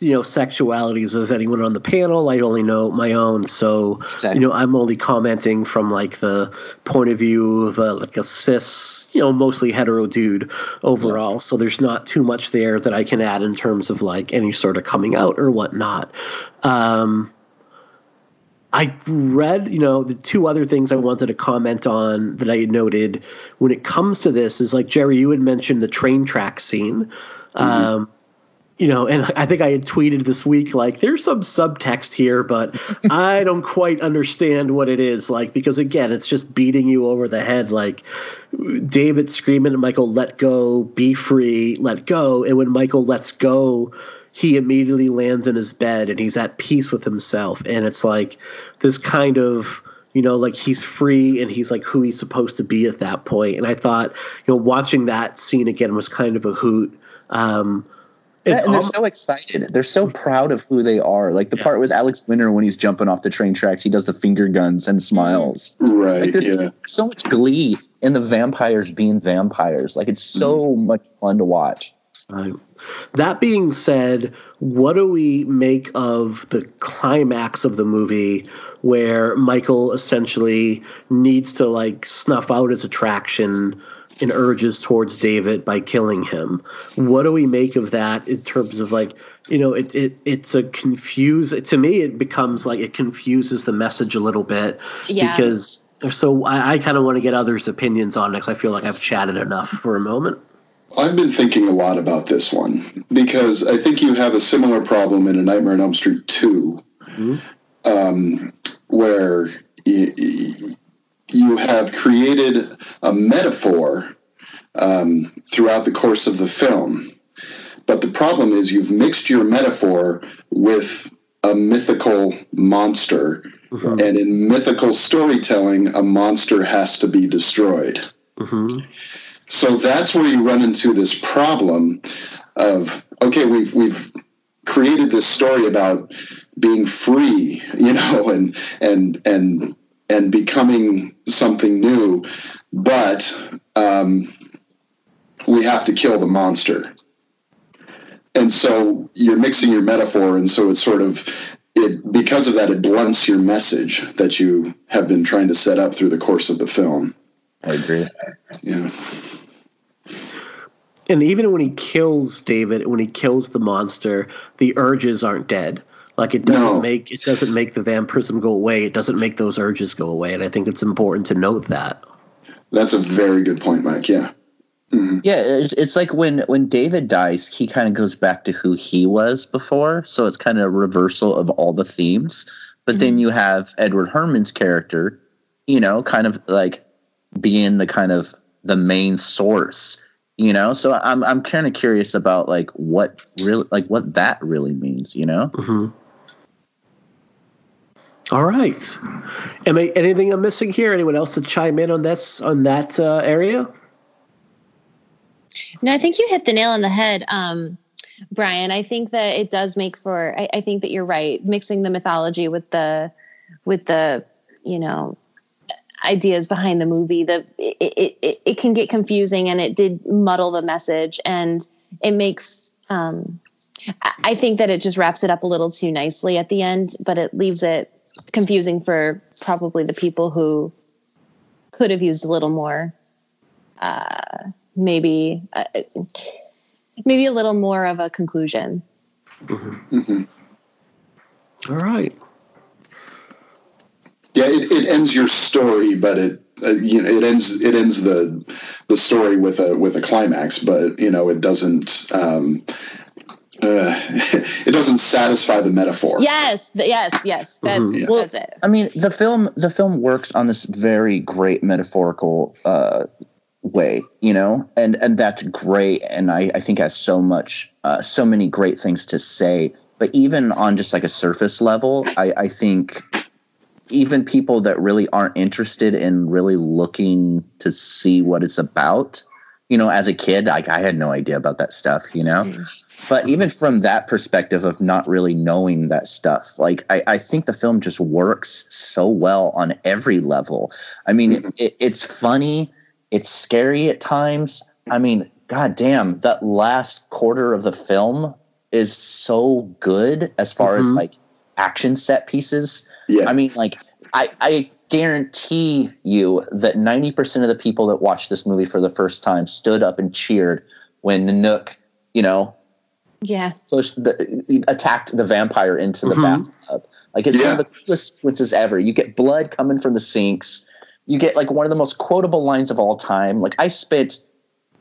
you know, sexualities of anyone on the panel. I only know my own. So, Exactly. you know, I'm only commenting from like the point of view of a, like a cis, you know, mostly hetero dude overall. So there's not too much there that I can add in terms of like any sort of coming out or whatnot. Um, I read, you know, the two other things I wanted to comment on that I had noted when it comes to this is like Jerry, you had mentioned the train track scene. Um, you know, and I think I had tweeted this week like there's some subtext here, but [laughs] I don't quite understand what it is. Like, because again, it's just beating you over the head. Like, David screaming at Michael, let go, be free, let go. And when Michael lets go, he immediately lands in his bed and he's at peace with himself. And it's like this kind of, you know, like he's free and he's like who he's supposed to be at that point. And I thought, you know, watching that scene again was kind of a hoot. Um, Yeah, it's and they're almo- so excited. They're so proud of who they are. Like the part with Alex Winter when he's jumping off the train tracks, he does the finger guns and smiles. Right, Like there's yeah. so much glee in the vampires being vampires. Like it's so mm-hmm. much fun to watch. Right. That being said, what do we make of the climax of the movie where Michael essentially needs to like snuff out his attraction and urges towards David by killing him? What do we make of that in terms of like, you know, it, it it's a confuse to me it becomes like it confuses the message a little bit Yeah. because so I, I kind of want to get others' opinions on it because I feel like I've chatted enough for a moment. I've been thinking a lot about this one because I think you have a similar problem in A Nightmare on Elm Street 2, um, where y- y- you have created a metaphor um, throughout the course of the film. But the problem is you've mixed your metaphor with a mythical monster. And in mythical storytelling, a monster has to be destroyed. So that's where you run into this problem of okay, we've we've created this story about being free, [laughs] you know, and and and and becoming something new, but um, we have to kill the monster. And so you're mixing your metaphor, and so it's sort of it because of that it blunts your message that you have been trying to set up through the course of the film. I agree. Yeah. And even when he kills David, when he kills the monster, the urges aren't dead. Like it doesn't No. make it doesn't make the vampirism go away. It doesn't make those urges go away. And I think it's important to note that. That's a very good point, Mike. Yeah. Yeah, it's, it's like when when David dies, he kind of goes back to who he was before. So it's kind of a reversal of all the themes. But then you have Edward Herrmann's character, you know, kind of like being the kind of the main source, you know. So I'm I'm kind of curious about like what really like what that really means, you know. hmm All right. Am I, anything I'm missing here? Anyone else to chime in on this on that uh, area? No, I think you hit the nail on the head, um, Brian. I think that it does make for. I, I think that you're right. Mixing the mythology with the, with the, you know, ideas behind the movie. The it it, it, can get confusing, and it did muddle the message, and it makes. Um, I think that it just wraps it up a little too nicely at the end, but it leaves it confusing for probably the people who could have used a little more. Uh, maybe uh, maybe a little more of a conclusion. All right. Yeah, it, it ends your story, but it uh, you know it ends it ends the the story with a with a climax, but you know it doesn't um, uh, [laughs] it doesn't satisfy the metaphor. Yes, yes, yes. That's Mhm. Well, that's it. I mean, the film the film works on this very great metaphorical uh, way, you know, and and that's great, and I I think has so much uh, so many great things to say. But even on just like a surface level, I I think even people that really aren't interested in really looking to see what it's about, you know, as a kid, like I had no idea about that stuff, you know. But even from that perspective of not really knowing that stuff, like I, I think the film just works so well on every level. I mean, it, it's funny, it's scary at times. I mean, god damn, that last quarter of the film is so good as far as Mhm. like action set pieces. Yeah. I mean, like I, I guarantee you that 90% of the people that watched this movie for the first time stood up and cheered when Nanook, you know, Yeah. pushed the, attacked the vampire into the Mhm. bathtub. Like it's one of the coolest sequences ever. You get blood coming from the sinks. You get like one of the most quotable lines of all time. Like I spent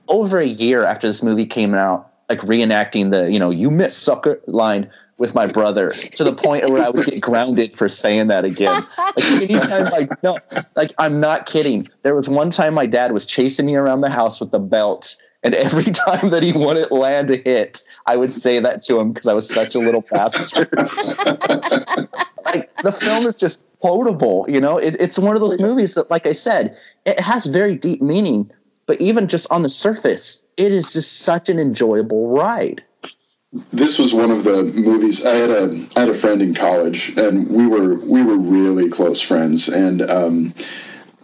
over a year after this movie came out, like reenacting the you know you miss sucker line with my brother to the point where I would get [laughs] grounded for saying that again. Like anytime, like no, like I'm not kidding. There was one time my dad was chasing me around the house with the belt, and every [laughs] time that he wouldn't land a hit, I would say that to him because I was such a little bastard. [laughs] like the film is just quotable, you know. It, it's one of those movies that, like I said, it has very deep meaning, but even just on the surface, it is just such an enjoyable ride. this was one of the movies I had a I had a friend in college and we were we were really close friends and um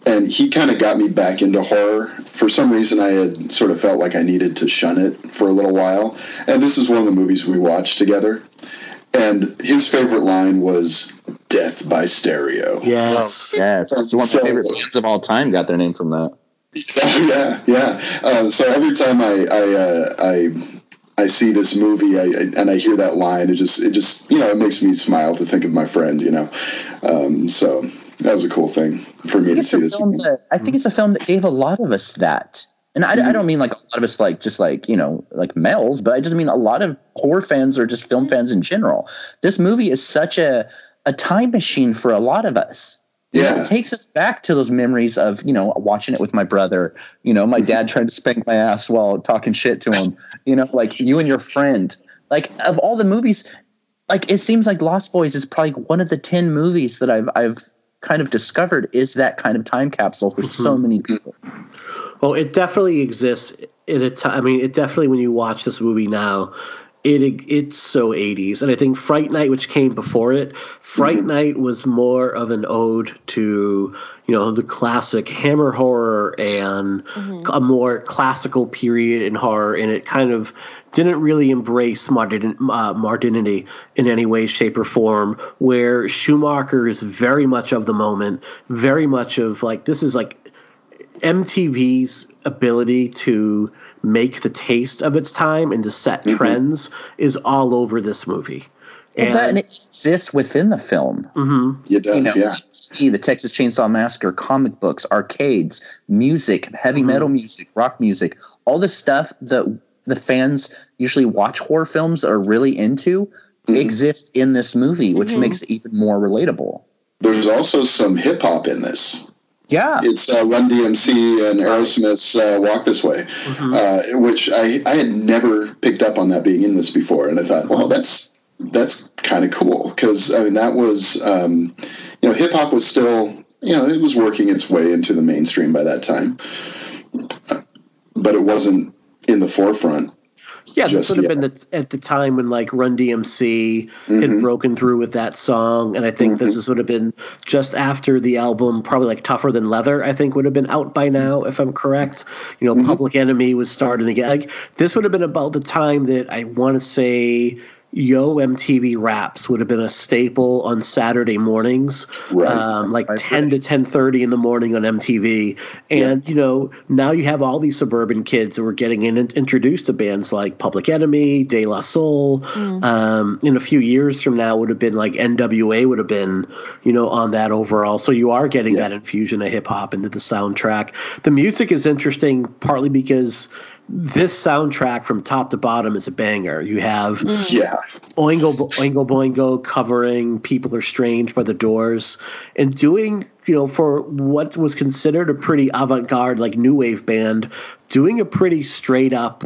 and he kind of got me back into horror. For some reason I had sort of felt like I needed to shun it for a little while. And this is one of the movies we watched together. And his favorite line was death by stereo. Yes. Yes, it's one of my favorite bands of all time. Got their name from that. [laughs] yeah, yeah. Uh, so every time I I, uh, I I see this movie I, I, and I hear that line, it just it just you know it makes me smile to think of my friend. You know, um, so that was a cool thing for me to see this. film that, I think it's a film that gave a lot of us that. And I, I mm-hmm. don't mean like a lot of us like just like you know like males, but I just mean a lot of horror fans or just film mm-hmm. fans in general. This movie is such a a time machine for a lot of us. You know, Yeah. it takes us back to those memories of you know watching it with my brother. You know, my dad [laughs] trying to spank my ass while talking shit to him. You know, like you and your friend. Like of all the movies, like it seems like Lost Boys is probably one of the ten movies that I've I've kind of discovered is that kind of time capsule for so mm-hmm. many people. Well, it definitely exists in a time. I mean, it definitely when you watch this movie now, it it's so 80s. And I think Fright Night, which came before it, Fright Night was more of an ode to you know the classic Hammer horror and a more classical period in horror, and it kind of didn't really embrace modern, uh, modernity in any way, shape, or form. Where Schumacher is very much of the moment, very much of like this is like MTV's ability to make the taste of its time and to set mm-hmm. trends is all over this movie. Well, that and it exists within the film. Mhm. It does, You know, yeah. TV, the Texas Chainsaw Massacre, comic books, arcades, music, heavy mm-hmm. metal music, rock music, all the stuff that the fans usually watch horror films are really into mm-hmm. exists in this movie, which makes it even more relatable. There's also some hip hop in this. Yeah, It's uh, Run DMC and Aerosmith's uh, Walk This Way, uh, which I, I had never picked up on that being in this before. And I thought, well, that's that's kind of cool because I mean that was um, you know hip hop was still you know it was working its way into the mainstream by that time, but it wasn't in the forefront. Yeah, this would have yet. been the, at the time when like Run DMC Mm-hmm. had broken through with that song, and I think this is, would have been just after the album, probably like Tougher Than Leather. I think would have been out by now, if I'm correct. You know, Mm-hmm. Public Enemy was starting to get like this would have been about the time that I want to say. Yo MTV Raps would have been a staple on Saturday mornings, Right. um, like ten to ten thirty in the morning on MTV. And you know, now you have all these suburban kids who are getting in, introduced to bands like Public Enemy, De La Soul. Um, in a few years from now, would have been like NWA would have been, you know, on that overall. So you are getting Yeah. that infusion of hip hop into the soundtrack. The music is interesting, partly because this soundtrack from top to bottom is a banger. You have mm. Yeah, Oingo Oingo Boingo covering "People Are Strange" by the Doors, and doing you know for what was considered a pretty avant-garde like new wave band, doing a pretty straight up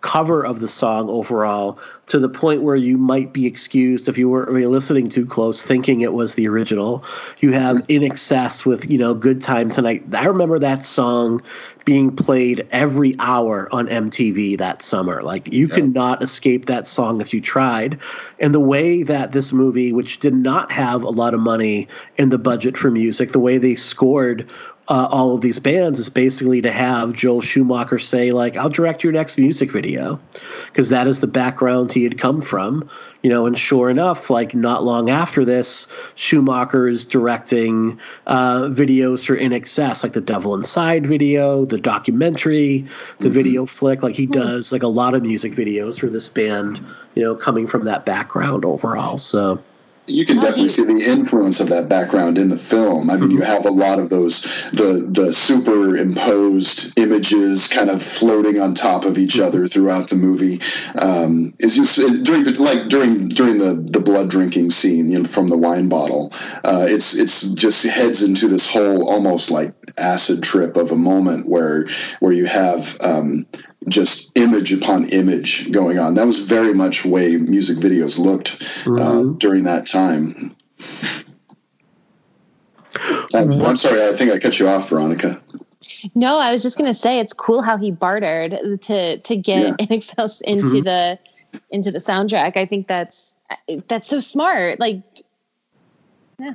cover of the song overall to the point where you might be excused if you weren't listening too close thinking it was the original. You have INXS with you know good time tonight. I remember that song being played every hour on mtv that summer. Like you could not escape that song if you tried. And the way that this movie which did not have a lot of money in the budget for music the way they scored uh, all of these bands is basically to have Joel Schumacher say like I'll direct your next music video because that is the background he had come from you know and sure enough like not long after this Schumacher is directing uh, videos for INXS like the Devil Inside video the documentary the video flick. Like he does like a lot of music videos for this band you know coming from that background overall. So you can definitely see the influence of that background in the film. I mean, you have a lot of those the the superimposed images kind of floating on top of each other throughout the movie. Um, it's just it, during like during during the the blood drinking scene, you know, from the wine bottle. Uh, it's it's just heads into this whole almost like acid trip of a moment where where you have um, just image upon image going on. That was very much way music videos looked uh, during that time. I'm, I'm sorry, I think I cut you off, Veronica. No, I was just gonna say it's cool how he bartered to to get Yeah. [laughs] INXS into the into the soundtrack. I think that's that's so smart. Like, yeah.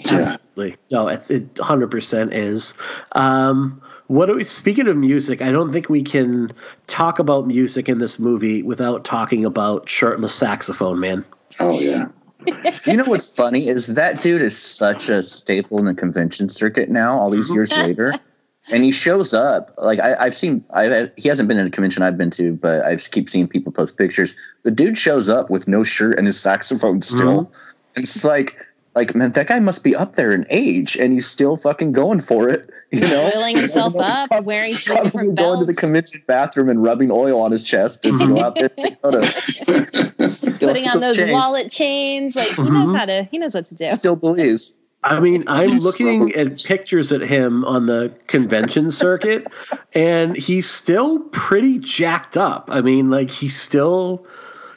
Yeah. Absolutely. No, it's it 100% is. Um, what are we, speaking of music, I don't think we can talk about music in this movie without talking about shirtless saxophone man. Oh yeah. [laughs] you know what's funny is that dude is such a staple in the convention circuit now. All these mm-hmm. years later, [laughs] and he shows up. Like I, I've seen, I've he hasn't been in a convention I've been to, but I keep seeing people post pictures. The dude shows up with no shirt and his saxophone still. And it's like, like man, that guy must be up there in age, and he's still fucking going for it. You know, Oiling himself [laughs] up, wearing three Probably different going to the belts, convention bathroom and rubbing oil on his chest and go out there photos. [laughs] putting on those wallet chains. Like he knows mm-hmm. how to. He knows what to do. Still believes. I mean, I'm looking at pictures at him on the convention circuit, and he's still pretty jacked up. I mean, like he's still,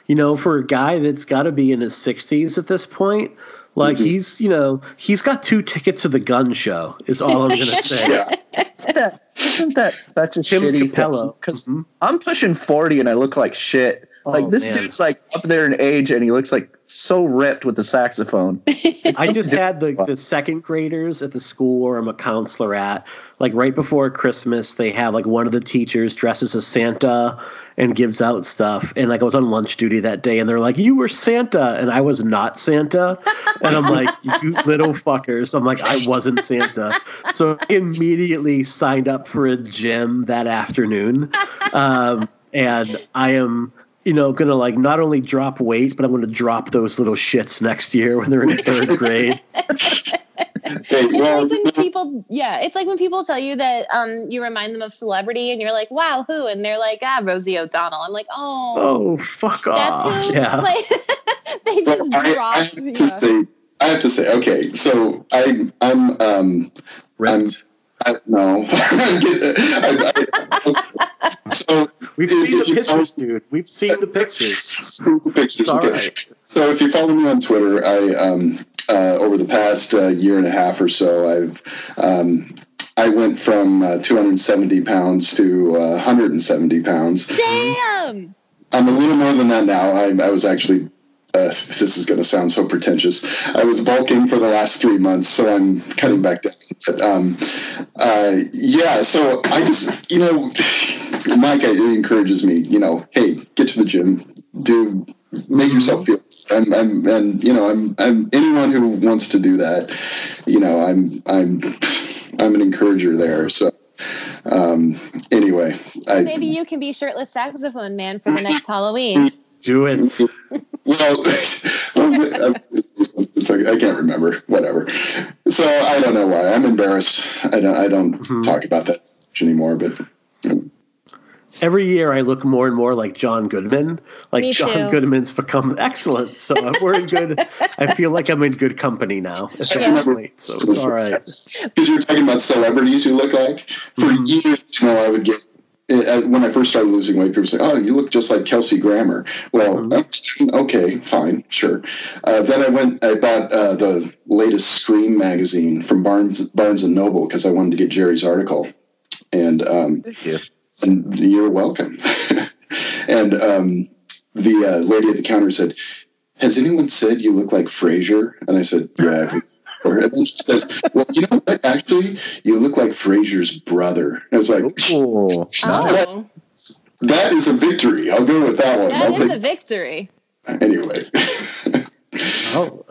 you know, for a guy that's got to be in his 60s at this point, like mm-hmm. he's, you know, he's got two tickets to the gun show. Is all I'm gonna say. [laughs] yeah. Isn't that such a Tim shitty Cappello? Because mm-hmm. I'm pushing 40 and I look like shit. Oh, like this man. dude's like up there in age and he looks like so ripped with the saxophone. [laughs] I just had the, the second graders at the school where I'm a counselor at. Like right before Christmas, they have like one of the teachers dresses as Santa and gives out stuff. And like I was on lunch duty that day, and they're like, "You were Santa," and I was not Santa. [laughs] And I'm like, "You little fuckers!" I'm like, "I wasn't Santa." So I immediately signed up for a gym that afternoon, um, and I am you know, gonna like not only drop weight, but I'm gonna drop those little shits next year when they're in [laughs] third grade. it's like when people, yeah, it's like when people tell you that um, you remind them of celebrity, and you're like, "Wow, who?" And they're like, "Ah, Rosie O'Donnell." I'm like, "Oh, oh, fuck off!" That's who. Yeah. Like, [laughs] they just well, drop. I, I, have yeah. to say, I have to say, okay, so I, I'm, um, I'm I, no. [laughs] I, I, so we've seen the pictures, dude. We've seen the pictures. the pictures. Okay. Right. So if you follow me on Twitter, I um, uh, over the past uh, year and a half or so, I've um, I went from uh, 270 pounds to 170 uh, pounds. Damn. I'm a little more than that now. I, I was actually this is going to sound so pretentious. I was bulking for the last three months, so I'm cutting back down. But um, uh, yeah, so I just, you know, Mike encourages me, you know, hey, get to the gym, do make yourself feel. I'm, I'm, and you know, I'm, I'm anyone who wants to do that. You know, I'm, I'm, I'm an encourager there. So um, anyway, I, maybe you can be shirtless saxophone man for the next Halloween. [laughs] Do it. [laughs] well, [laughs] it's like, I can't remember. Whatever. So I don't know why. I'm embarrassed. I don't. I don't mm-hmm. talk about that anymore. But every year I look more and more like John Goodman. Like Me John too. Goodman's become excellent. So we're in good. I feel like I'm in good company now. [laughs] Essentially. So it's all right. Because you're talking about celebrities who look like. For mm-hmm. years, you know, I would get when I first started losing weight, people say, "Oh, you look just like Kelsey Grammer." Well, mm-hmm. okay, fine, sure. Uh, then I went, I bought uh, the latest Scream magazine from Barnes Barnes and Noble because I wanted to get Jerry's article, and um, and you're welcome. [laughs] and um, the uh, lady at the counter said, "Has anyone said you look like Frasier?" And I said, "Yeah." And then she says, "Well, you know what? Actually, you look like Frasier's brother." And I was like, [laughs] "Oh, oh. that is a victory. I'll go with that one. That I'll is take... a victory." Anyway. [laughs] oh.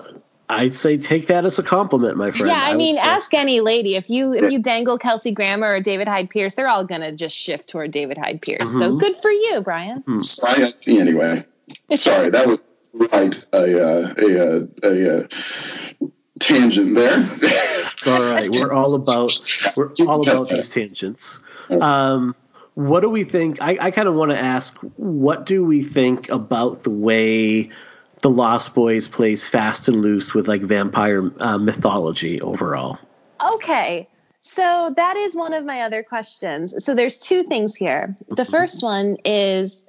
I'd say take that as a compliment, my friend. Yeah, I, I mean, ask any lady if you if you dangle Kelsey Grammer or David Hyde Pierce, they're all gonna just shift toward David Hyde Pierce. Mm-hmm. So good for you, Brian. Mm. Anyway, [laughs] sorry, that was right. A uh, a, a, a, a tangent there. all right, we're all about we're all about [laughs] these tangents. Um, what do we think? I, I kind of want to ask, what do we think about the way the Lost Boys plays fast and loose with like vampire uh, mythology overall? Okay. So that is one of my other questions. So there's two things here. The mm-hmm. first one is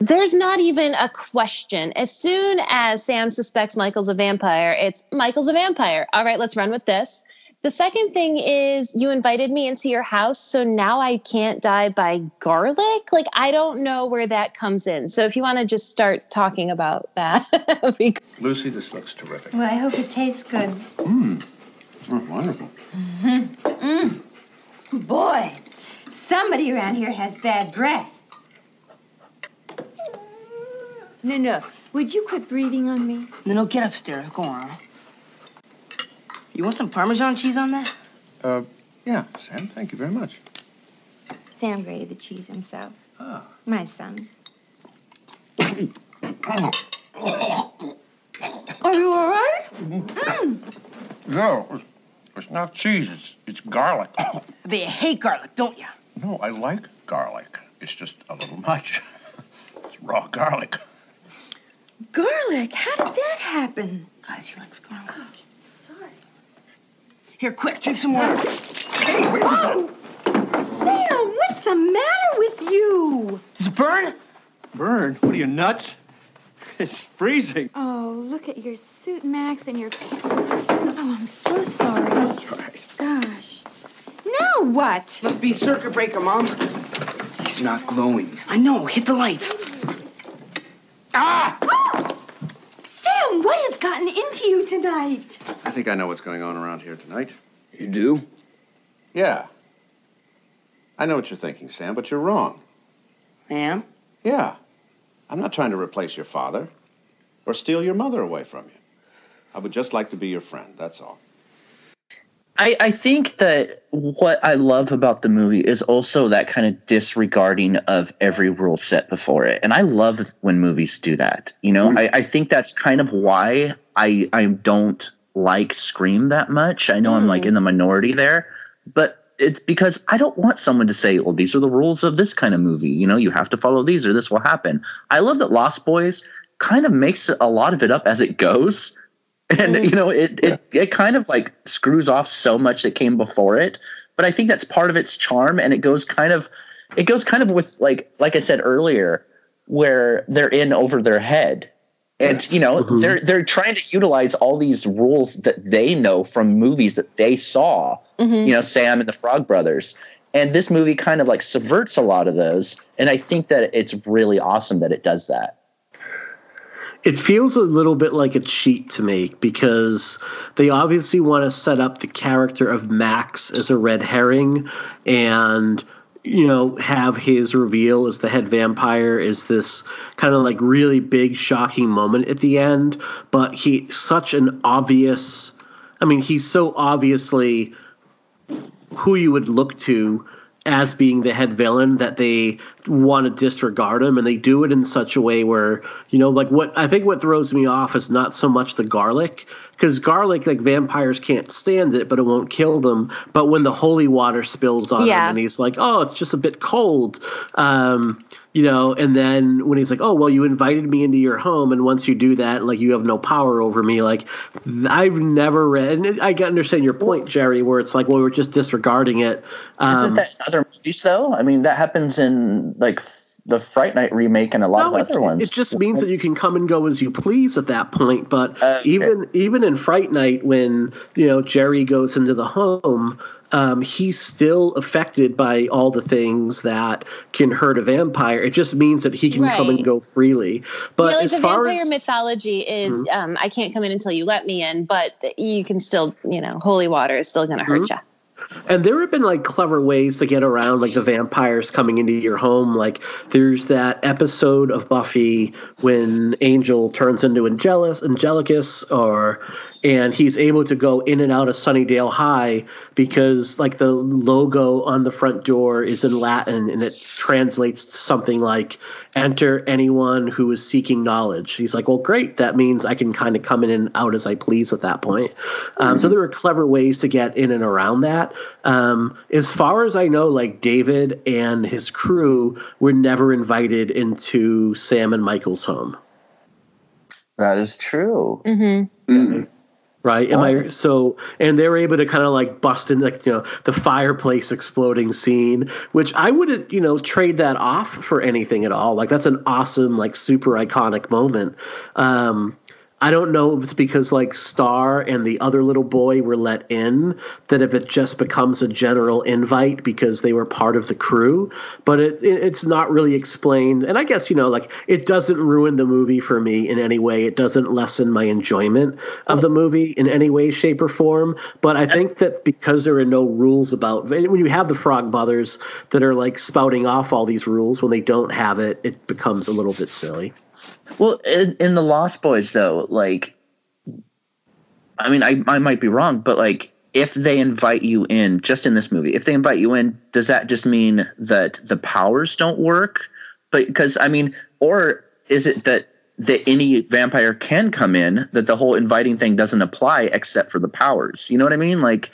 there's not even a question. As soon as Sam suspects Michael's a vampire, it's Michael's a vampire. All right, let's run with this. The second thing is you invited me into your house, so now I can't die by garlic. Like I don't know where that comes in. So if you want to just start talking about that. [laughs] Lucy, this looks terrific. Well, I hope it tastes good. Mmm. Oh, wonderful. Mm-hmm. Mm. Boy, somebody around here has bad breath. No, no. Would you quit breathing on me? No, no, get upstairs. Go on. You want some Parmesan cheese on that? Uh, yeah, Sam, thank you very much. Sam grated the cheese himself. Ah. My son. Are you all right? Mm. No, it's not cheese. It's it's garlic. [coughs] But you hate garlic, don't you? No, I like garlic. It's just a little much. [laughs] it's raw garlic. Garlic? How did that happen? Guys, he likes garlic. sorry. Here, quick, drink some water. Hey, Whoa! Sam, what's the matter with you? Does it burn? Burn? What are you, nuts? [laughs] It's freezing. Oh, look at your suit, Max, and your pants. Oh, I'm so sorry. That's right. Gosh. Now what? Must be circuit breaker, Mom. He's not glowing. I know. Hit the light. Ah! Sam, what has gotten into you tonight? I think I know what's going on around here tonight. You do? Yeah. I know what you're thinking, Sam, but you're wrong. Ma'am? Yeah. I'm not trying to replace your father or steal your mother away from you. I would just like to be your friend, that's all. I, I think that what I love about the movie is also that kind of disregarding of every rule set before it. And I love when movies do that. You know, mm-hmm. I, I think that's kind of why I I don't like Scream that much. I know I'm like mm-hmm. in the minority there, but it's because I don't want someone to say, well, these are the rules of this kind of movie. You know, you have to follow these or this will happen. I love that Lost Boys kind of makes a lot of it up as it goes. And you know, it, it it kind of like screws off so much that came before it. But I think that's part of its charm and it goes kind of it goes kind of with like like I said earlier, where they're in over their head. And you know, mm-hmm. they're they're trying to utilize all these rules that they know from movies that they saw. Mm-hmm. You know, Sam and the Frog Brothers. And this movie kind of like subverts a lot of those. And I think that it's really awesome that it does that. It feels a little bit like a cheat to me because they obviously want to set up the character of Max as a red herring and you know have his reveal as the head vampire is this kind of like really big shocking moment at the end. But he such an obvious I mean he's so obviously who you would look to as being the head villain that they want to disregard him and they do it in such a way where you know like what i think what throws me off is not so much the garlic because garlic like vampires can't stand it but it won't kill them but when the holy water spills on Yeah. him and he's like oh it's just a bit cold um you know and then when he's like oh well you invited me into your home and once you do that like you have no power over me like i've never read and i can understand your point jerry where it's like well we're just disregarding it um, Isn't that in other movies though? I mean, that happens in like f- the Fright Night remake and a lot No, of it, other ones. it just means that you can come and go as you please at that point. But Uh, even even in Fright Night, when you know Jerry goes into the home, um, he's still affected by all the things that can hurt a vampire. It just means that he can come and go freely. But yeah, like as the far vampire as mythology is, Mhm. um, I can't come in until you let me in, but you can still, you know, holy water is still going to hurt Mhm. you. And there have been like clever ways to get around like the vampires coming into your home. Like there's that episode of Buffy when Angel turns into Angelus, Angelicus, or and he's able to go in and out of Sunnydale High because like the logo on the front door is in Latin and it translates to something like "Enter anyone who is seeking knowledge." He's like, "Well, great. That means I can kind of come in and out as I please at that point." Um, So there are clever ways to get in and around that. Um, as far as I know, like David and his crew were never invited into Sam and Michael's home. that is true. Mm-hmm. Right? Am I so? And they were able to kind of like bust in like you know the fireplace exploding scene, which I wouldn't you know trade that off for anything at all. Like that's an awesome like super iconic moment. Um, I don't know if it's because like Star and the other little boy were let in that if it just becomes a general invite because they were part of the crew, but it, it it's not really explained. And I guess you know like it doesn't ruin the movie for me in any way. It doesn't lessen my enjoyment of the movie in any way, shape, or form. But I think that because there are no rules about when you have the Frog Brothers that are like spouting off all these rules when they don't have it, it becomes a little bit silly. Well, in, in the Lost Boys, though, like, I mean, I, I might be wrong, but like, if they invite you in, just in this movie, if they invite you in, does that just mean that the powers don't work? But because I mean, or is it that that any vampire can come in, that the whole inviting thing doesn't apply except for the powers? You know what I mean? Like,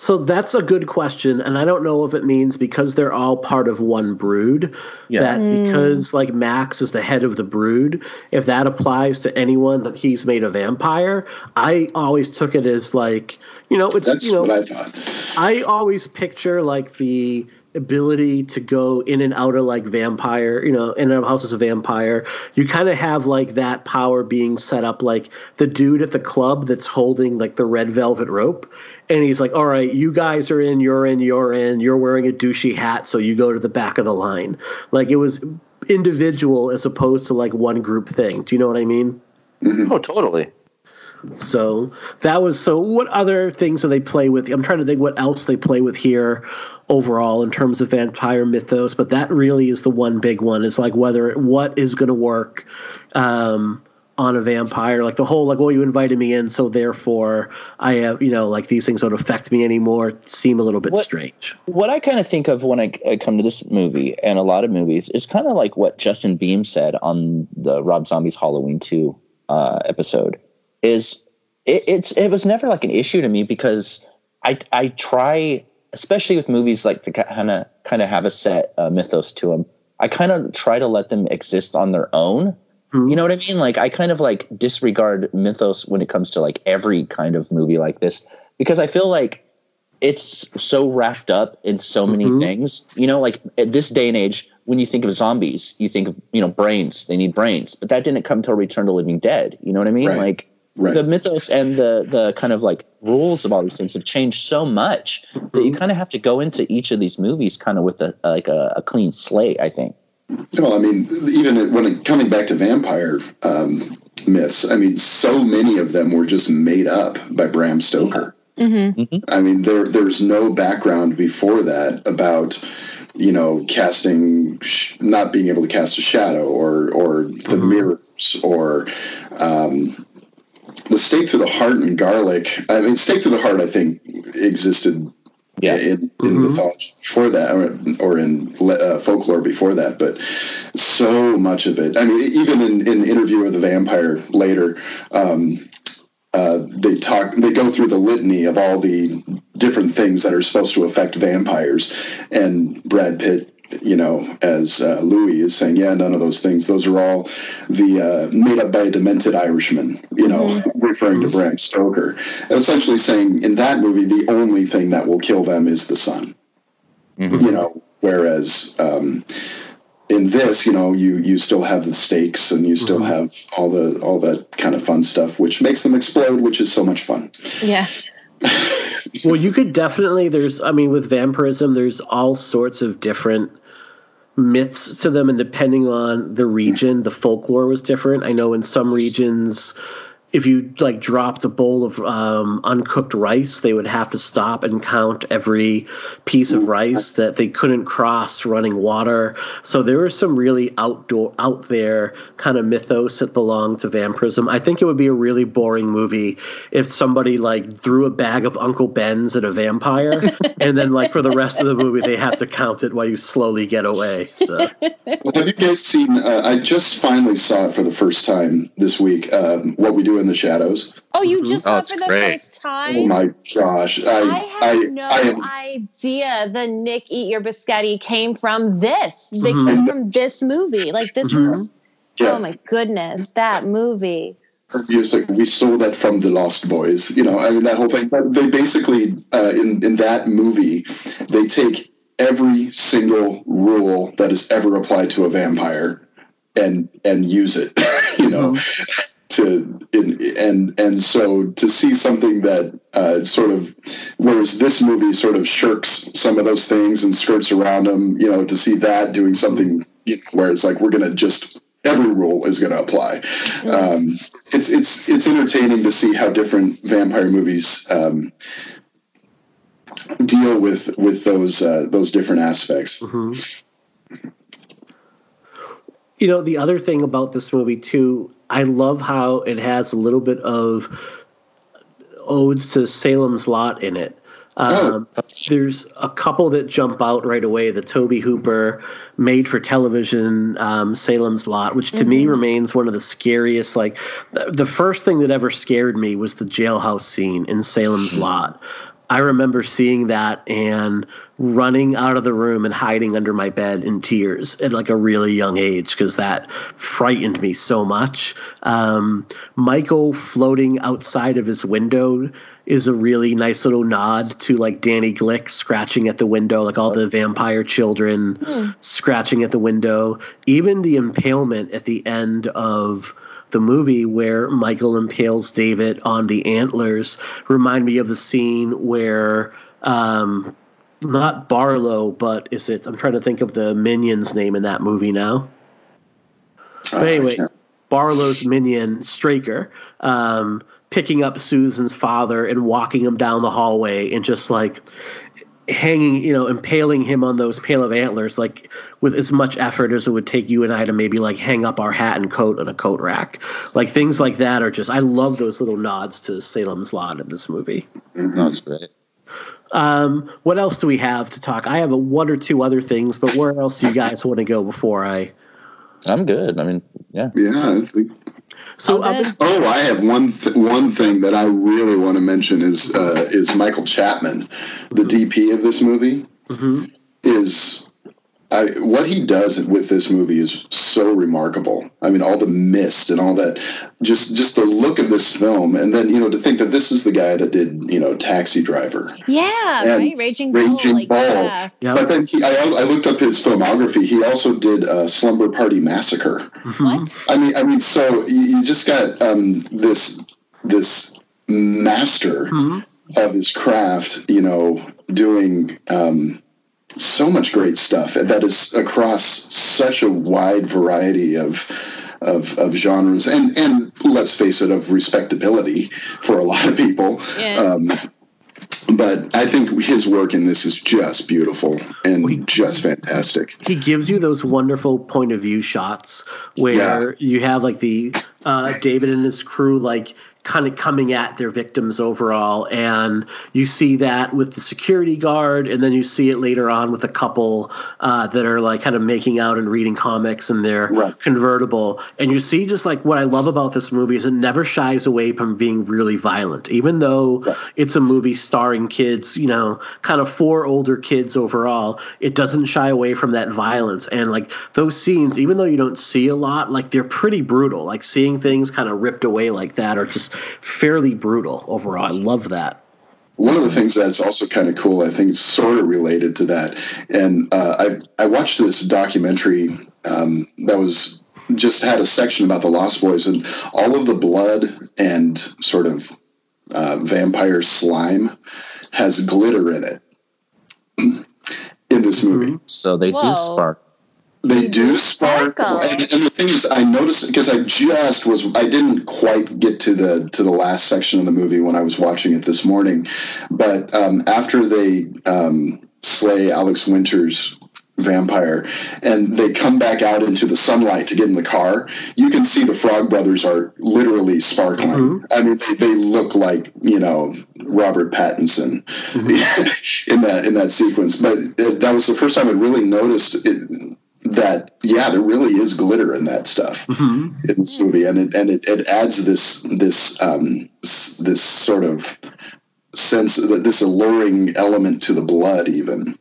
So that's a good question, and I don't know if it means because they're all part of one brood Yeah. that Mm. because like Max is the head of the brood, if that applies to anyone that he's made a vampire. I always took it as like you know it's That's you know what I thought. I always picture like the ability to go in and out of like vampire, you know, in and out of house as a vampire. You kind of have like that power being set up like the dude at the club that's holding like the red velvet rope. And he's like, all right, you guys are in, you're in, you're in, you're wearing a douchey hat, so you go to the back of the line. Like it was individual as opposed to like one group thing. Do you know what I mean? Oh, totally. So that was so. What other things do they play with? I'm trying to think what else they play with here overall in terms of vampire mythos, but that really is the one big one. Is like whether what is going to work um, on a vampire. Like the whole like, well, you invited me in, so therefore I have you know like these things don't affect me anymore. Seem a little bit What- strange. What I kind of think of when I, I come to this movie and a lot of movies is kind of like what Justin Beam said on the Rob Zombie's Halloween 2 uh, episode is it, it's it was never like an issue to me because I I try especially with movies like the kind of kind of have a set uh, mythos to them. I kind of try to let them exist on their own. You know what I mm-hmm. mean? Like I kind of like disregard mythos when it comes to like every kind of movie like this because I feel like it's so wrapped up in so many mm-hmm. things. You know, like at this day and age, when you think of zombies, you think of you know brains. They need brains, but that didn't come till Return to Living Dead. You know what I mean? Right. Like Right. the mythos and the the kind of like rules of all these things have changed so much that you mm-hmm. kind of have to go into each of these movies kind of with a like a, a clean slate. I think. Well, I mean, even when it, coming back to vampire um, myths, I mean, so many of them were just made up by Bram Stoker. I mean, there there's no background before that about you know casting, sh- not being able to cast a shadow or or the mirrors or. Um, the stake through the heart and garlic. I mean, stake through the heart. I think existed Yeah. in, in mythology before that, or, or in uh, folklore before that. But so much of it. I mean, even in, in Interview with the Vampire later, um, uh, they talk. They go through the litany of all the different things that are supposed to affect vampires, and Brad Pitt. You know, as uh, Louis is saying, yeah, none of those things. Those are all the uh, made up by a demented Irishman. You know, referring to Bram Stoker, essentially saying in that movie the only thing that will kill them is the sun you know whereas um, in this you know you you still have the stakes and you still have all the all that kind of fun stuff which makes them explode which is so much fun Yeah. [laughs] well, you could definitely. There's, I mean, with vampirism, there's all sorts of different myths to them, and depending on the region, the folklore was different. I know in some regions, if you like dropped a bowl of um, uncooked rice, they would have to stop and count every piece of rice that they couldn't cross running water. So there was some really outdoor, out there kind of mythos that belonged to vampirism. I think it would be a really boring movie if somebody like threw a bag of Uncle Ben's at a vampire, [laughs] and then like for the rest of the movie they have to count it while you slowly get away. So have you guys seen uh, i just finally saw it for the first time this week um, what we do in the shadows Oh, you mm-hmm. just Oh, saw it for the great. first time? oh my gosh i I had no I am idea the Nick Eat Your Biscotti came from this. They mm-hmm. came from this movie. Like this mm-hmm. is Yeah. oh my goodness, that movie. music. We saw that from the Lost Boys. You know, I mean that whole thing. But they basically uh, in in that movie, they take every single rule that is ever applied to a vampire and and use it. [laughs] you know. To in, and and so to see something that uh, sort of whereas this movie sort of shirks some of those things and skirts around them, you know, to see that doing something you know, where it's like we're gonna just every rule is going to apply. Um, it's it's it's entertaining to see how different vampire movies um, deal with with those uh, those different aspects. You know the other thing about this movie too i love how it has a little bit of odes to salem's lot in it. Um, there's a couple that jump out right away the tobe hooper made for television um, salem's lot which to me remains one of the scariest like the, the first thing that ever scared me was the jailhouse scene in salem's [laughs] lot I remember seeing that and running out of the room and hiding under my bed in tears at like a really young age because that frightened me so much. Um, Michael floating outside of his window is a really nice little nod to like Danny Glick scratching at the window, like all the vampire children Hmm. scratching at the window. Even the impalement at the end of the movie where Michael impales David on the antlers remind me of the scene where um, not Barlow, but is it? I'm trying to think of the minion's name in that movie now. But anyway, Barlow's minion Straker um, picking up Susan's father and walking him down the hallway and just like hanging, you know, impaling him on those pail of antlers, like with as much effort as it would take you and I to maybe like hang up our hat and coat on a coat rack. Like things like that are just, I love those little nods to Salem's Lot in this movie. That's great. Um, what else do we have to talk? I have a one or two other things, but where else do you guys want to go before I? I'm good. I mean, yeah. Yeah. I think. So oh, I have one th- one thing that I really want to mention is uh, is Michael Chapman, the DP of this movie, is I, what he does with this movie is so remarkable. I mean, all the mist and all that, just just the look of this film, and then you know to think that this is the guy that did you know Taxi Driver, Yeah, And right. Raging Bull. Raging like, Bull. Yeah. But then he, I, I looked up his filmography. He also did uh, Slumber Party Massacre. What? I mean, I mean, so you, you just got um, this this master of his craft, you know, doing um, so much great stuff that is across such a wide variety of. Of, of genres and and let's face it of respectability for a lot of people Yeah. um, but I think his work in this is just beautiful and just fantastic. he gives you those wonderful point of view shots where you have like the uh, David and his crew like kind of coming at their victims overall. And you see that with the security guard and then you see it later on with a couple uh, that are like kind of making out and reading comics in their convertible. And you see just like what i love about this movie is it never shies away from being really violent. Even though it's a movie starring kids you know kind of four older kids overall it doesn't shy away from that violence. And like those scenes even though you don't see a lot like they're pretty brutal. Like seeing things kind of ripped away like that or just fairly brutal overall i love that One of the things that's also kind of cool, I think, is sort of related to that, and uh, I I watched this documentary um, that was just had a section about the Lost Boys and all of the blood and sort of uh, vampire slime has glitter in it in this movie. So they do spark. They do sparkle, and, and the thing is, I noticed because I just was I didn't quite get to the to the last section of the movie when I was watching it this morning, but um, after they um, slay Alex Winter's vampire and they come back out into the sunlight to get in the car, you can see the Frog Brothers are literally sparkling. I mean, they, they look like you know Robert Pattinson [laughs] in that in that sequence. But it, that was the first time I really noticed it, that yeah, there really is glitter in that stuff in this movie, and it and it, it adds this this um, this sort of sense this alluring element to the blood even.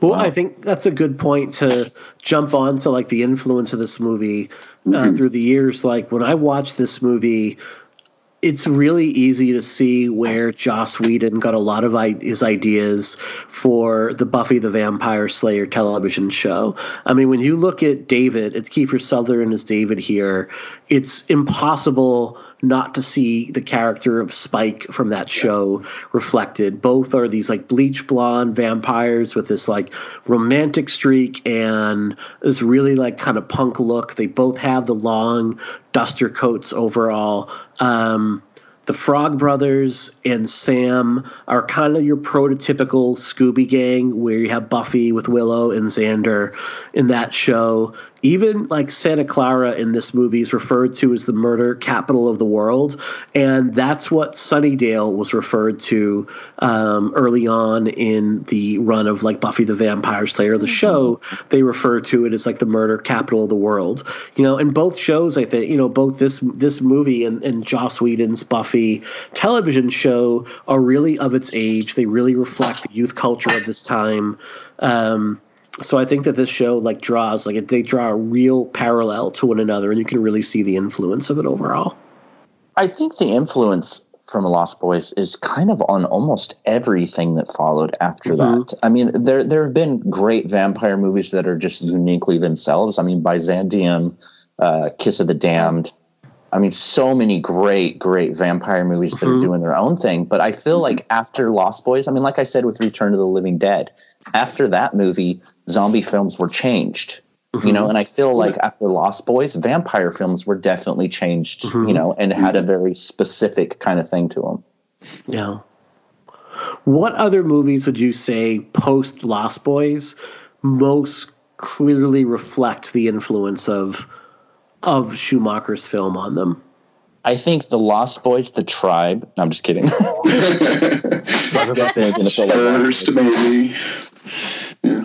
Well, I think that's a good point to jump on to like the influence of this movie uh, through the years. Like when I watched this movie, it's really easy to see where Joss Whedon got a lot of I- his ideas for the Buffy the Vampire Slayer television show. I mean, when you look at David, it's Kiefer Sutherland as David here. It's impossible not to see the character of Spike from that show reflected. Both are these like bleach blonde vampires with this like romantic streak and this really like kind of punk look. They both have the long duster coats overall. Um, the Frog Brothers and Sam are kind of your prototypical Scooby Gang, where you have Buffy with Willow and Xander in that show. Even like Santa Carla in this movie is referred to as the murder capital of the world, and that's what Sunnydale was referred to um, early on in the run of like Buffy the Vampire Slayer, the show. They refer to it as like the murder capital of the world. You know, in both shows, I think you know both this this movie and, and Joss Whedon's Buffy Buffy television show are really of its age. They really reflect the youth culture of this time. Um, so I think that this show like draws like they draw a real parallel to one another, and you can really see the influence of it overall. I think the influence from Lost Boys is kind of on almost everything that followed after mm-hmm. that. I mean, there there have been great vampire movies that are just uniquely themselves. I mean, Byzantium, uh, Kiss of the Damned. I mean, so many great, great vampire movies mm-hmm. that are mm-hmm. doing their own thing. But I feel mm-hmm. like after Lost Boys, I mean, like I said with Return to the Living Dead, after that movie, zombie films were changed. Mm-hmm. You know, and I feel like after Lost Boys, vampire films were definitely changed, mm-hmm. you know, and had a very specific kind of thing to them. Yeah. What other movies would you say post Lost Boys most clearly reflect the influence of of Schumacher's film on them? I think the Lost Boys, the Tribe. No, I'm just kidding. [laughs] [laughs] First, maybe. Yeah.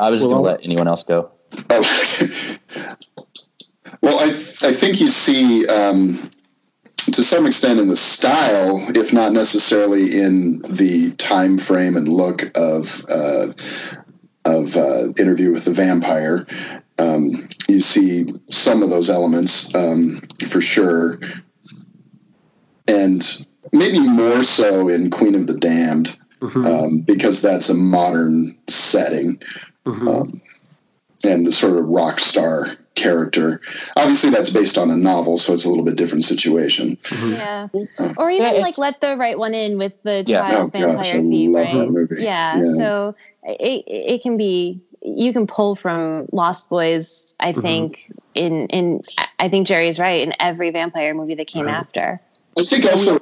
I was well, going to let anyone else go. Oh. [laughs] well, I I think you see um, to some extent in the style, if not necessarily in the time frame and look of uh, of uh, Interview with the Vampire. Um, you see some of those elements um, for sure, and maybe more so in Queen of the Damned mm-hmm. um, because that's a modern setting mm-hmm. um, and the sort of rock star character. Obviously, that's based on a novel, so it's a little bit different situation. Mm-hmm. Yeah, uh, or even yeah, like let the right one in with the yeah. child oh, vampire gosh, theme, right? Yeah. yeah. so it it can be you can pull from Lost Boys. I mm-hmm. think in in I think Jerry's right in every vampire movie that came right. after. I think also,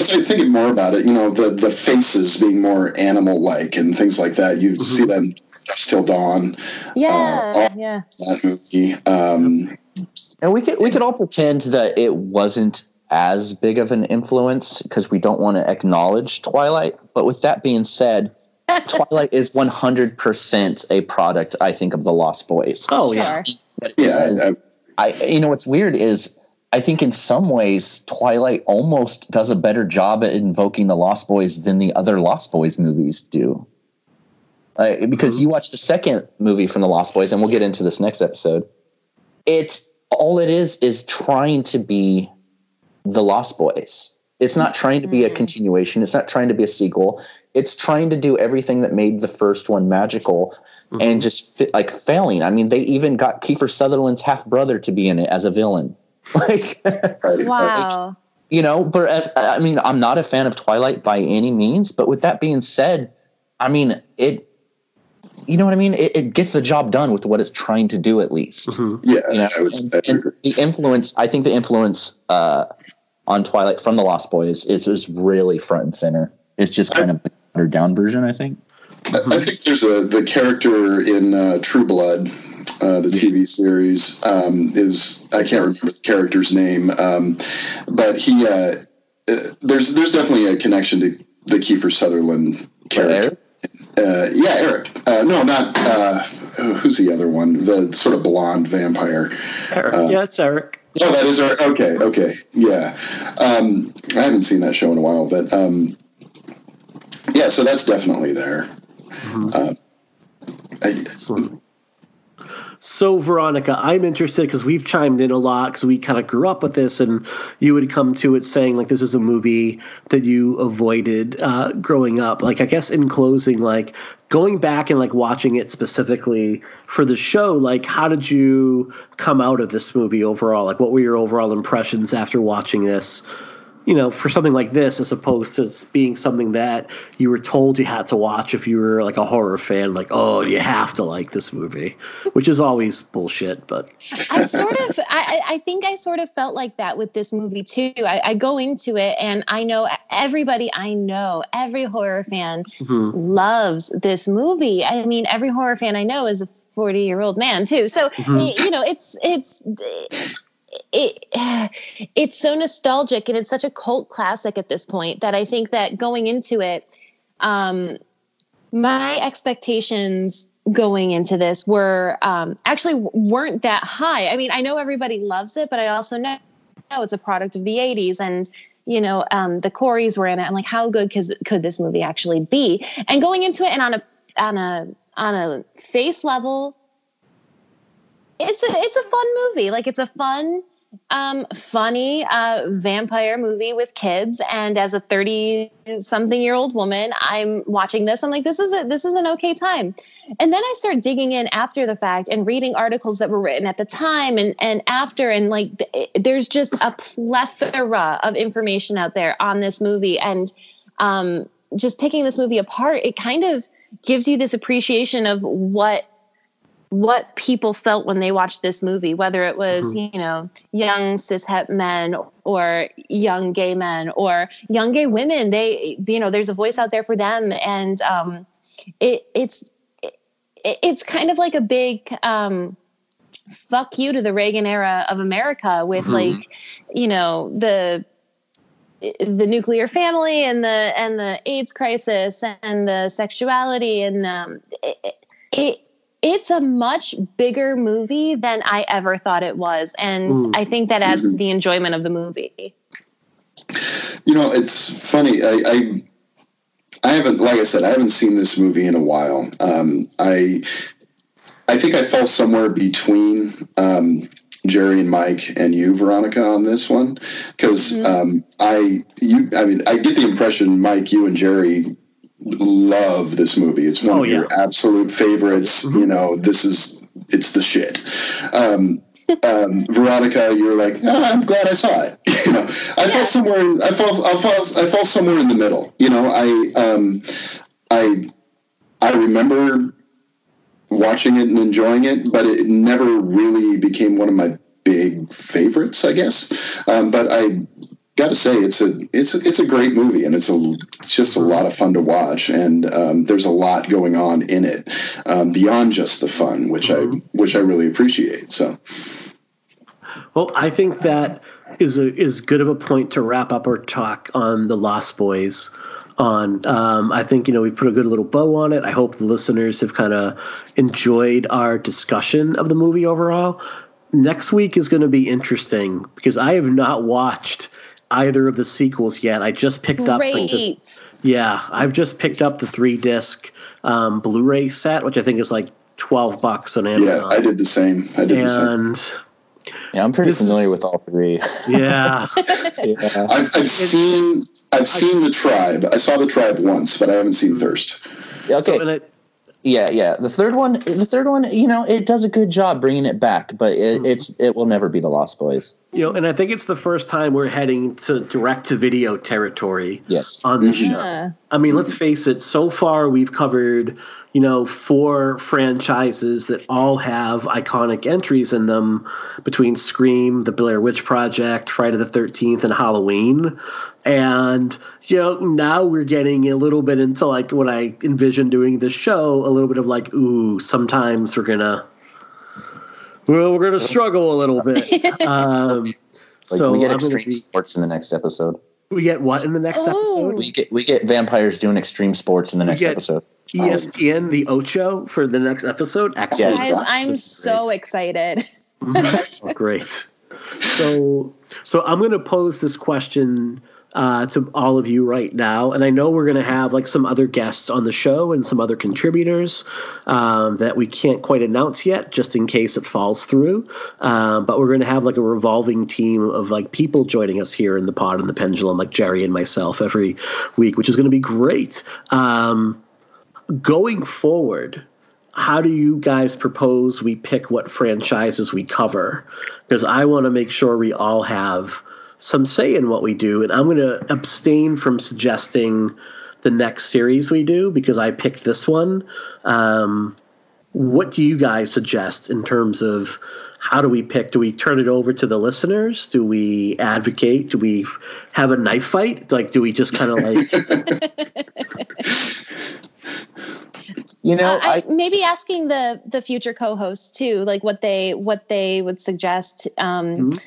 as I think more about it, you know, the the faces being more animal like and things like that. You mm-hmm. see them till dawn. Yeah, uh, yeah. That movie. Um, and we could we could all pretend that it wasn't as big of an influence because we don't want to acknowledge Twilight. But with that being said, [laughs] Twilight is 100% a product, I think, of the Lost Boys. Oh, yeah. Yeah. I, I, you know, what's weird is I think in some ways Twilight almost does a better job at invoking the Lost Boys than the other Lost Boys movies do. Uh, because you watch the second movie from the Lost Boys, and we'll get into this next episode. It's all it is is trying to be the Lost Boys. It's not trying to be a mm-hmm. continuation. It's not trying to be a sequel. It's trying to do everything that made the first one magical mm-hmm. and just fit, like failing. I mean, they even got Kiefer Sutherland's half brother to be in it as a villain. [laughs] like wow. like, you know but as i mean i'm not a fan of twilight by any means but with that being said i mean it you know what i mean? It, it gets the job done with what it's trying to do at least. Mm-hmm. yeah you know? and, and the influence i think the influence uh, on twilight from the lost boys is, is really front and center. It's just kind I, of the down version i think. I think there's a the character in uh, True Blood uh, the TV series, um, is I can't remember the character's name, um, but he uh, uh, there's there's definitely a connection to the Kiefer Sutherland character. Uh, yeah, Eric. Uh, no, not who's the other one? The sort of blonde vampire. Eric. yeah, it's Eric. Oh, that is Eric. Okay, okay, yeah. Um, I haven't seen that show in a while, but um, yeah, so that's definitely there. Mm-hmm. I, so, Veronica, I'm interested because we've chimed in a lot because we kind of grew up with this, and you would come to it saying like this is a movie that you avoided uh, growing up. Like, I guess in closing, like going back and like watching it specifically for the show, like how did you come out of this movie overall? Like, what were your overall impressions after watching this? You know, for something like this, as opposed to being something that you were told you had to watch if you were like a horror fan, like, oh, you have to like this movie, which is always bullshit. But I sort of, I, I think I sort of felt like that with this movie too. I, I go into it and I know everybody I know, every horror fan mm-hmm. loves this movie. I mean, every horror fan I know is a 40 year old man too. So, mm-hmm. you know, it's, it's, it [sighs] it's so nostalgic and it's such a cult classic at this point that I think that going into it, um, my expectations going into this were um, actually weren't that high. I mean, I know everybody loves it, but I also know It's a product of the '80s, and you know um, the Coreys were in it. I'm like, how good could could this movie actually be? And going into it, and on a on a on a face level, it's a it's a fun movie. Like it's a fun um, funny uh, vampire movie with kids. And as a 30 something year old woman, I'm watching this. I'm like, this is a, this is an okay time. And then I start digging in after the fact and reading articles that were written at the time and, and after. And like, there's just a plethora of information out there on this movie. And um, just picking this movie apart, it kind of gives you this appreciation of what what people felt when they watched this movie, whether it was, mm-hmm. you know, young cishet men or young gay men or young gay women. They, you know, there's a voice out there for them. And um, it, it's, it, it's kind of like a big um, fuck you to the Reagan era of America with mm-hmm. like, you know, the, the nuclear family and the and the AIDS crisis and the sexuality and um, it, it it's a much bigger movie than I ever thought it was. And mm. I think that adds to the enjoyment of the movie. You know, it's funny. I, I, I haven't, like I said, I haven't seen this movie in a while. Um, I, I think I fell somewhere between um, Jerry and Mike and you, Veronica, on this one because mm-hmm. um, I, you, I mean, I get the impression, Mike, you and Jerry love this movie. It's one oh, of yeah. your absolute favorites. Mm-hmm. You know, this is it's the shit. Um, um, Veronica, you're like, oh, I'm glad I saw it. [laughs] you know, I yeah. fall somewhere. I fall. I fall. I fall somewhere in the middle. You know, I um, I I remember watching it and enjoying it, but it never really became one of my big favorites, I guess. Um, but I got to say it's a it's a, it's a great movie and it's a it's just a lot of fun to watch and um, there's a lot going on in it um, beyond just the fun which mm-hmm. I which I really appreciate so. Well I think that is a is good of a point to wrap up our talk on the Lost Boys on. Um, I think you know we've put a good little bow on it. I hope the listeners have kind of enjoyed our discussion of the movie overall. Next week is going to be interesting because I have not watched either of the sequels yet. I just picked Great. up. The, yeah, I've just picked up the three disc um, Blu-ray set, which I think is like twelve bucks on Amazon. Yeah, I did the same. I did and, the same. Yeah, I'm pretty this, familiar with all three. [laughs] Yeah, yeah. I've, I've seen I've seen the tribe. I saw the tribe once, but I haven't seen Thirst. Yeah, okay. So, yeah, yeah. The third one, the third one, you know, it does a good job bringing it back, but it, mm-hmm. it's it will never be the Lost Boys. You know, and I think it's the first time we're heading to direct to video territory. Yes, on the mm-hmm. show. I mean, let's face it. So far, we've covered you know, four franchises that all have iconic entries in them between Scream, The Blair Witch Project, Friday the 13th, and Halloween. And, you know, now we're getting a little bit into like what I envision doing the show, a little bit of like, ooh, sometimes we're going to. Well, we're going to struggle a little bit. [laughs] Um, like so we get extreme be, sports in the next episode. We get what in the next oh. episode? We get we get vampires doing extreme sports in the next episode. ESPN the Ocho for the next episode. Excellent. Guys, I'm so excited. oh, [laughs] great. So so I'm going to pose this question uh, to all of you right now. And I know we're going to have like some other guests on the show and some other contributors um, that we can't quite announce yet, just in case it falls through. Uh, but we're going to have like a revolving team of like people joining us here in the pod and the pendulum, like Jerry and myself every week, which is going to be great. Um, going forward, how do you guys propose we pick what franchises we cover? Because I want to make sure we all have some say in what we do, and I'm going to abstain from suggesting the next series we do because I picked this one. Um, what do you guys suggest in terms of how do we pick? Do we turn it over to the listeners? Do we advocate? Do we have a knife fight? Like, do we just kind of like? [laughs] you know, uh, I, I, maybe asking the the future co-hosts too, like what they what they would suggest. Um, mm-hmm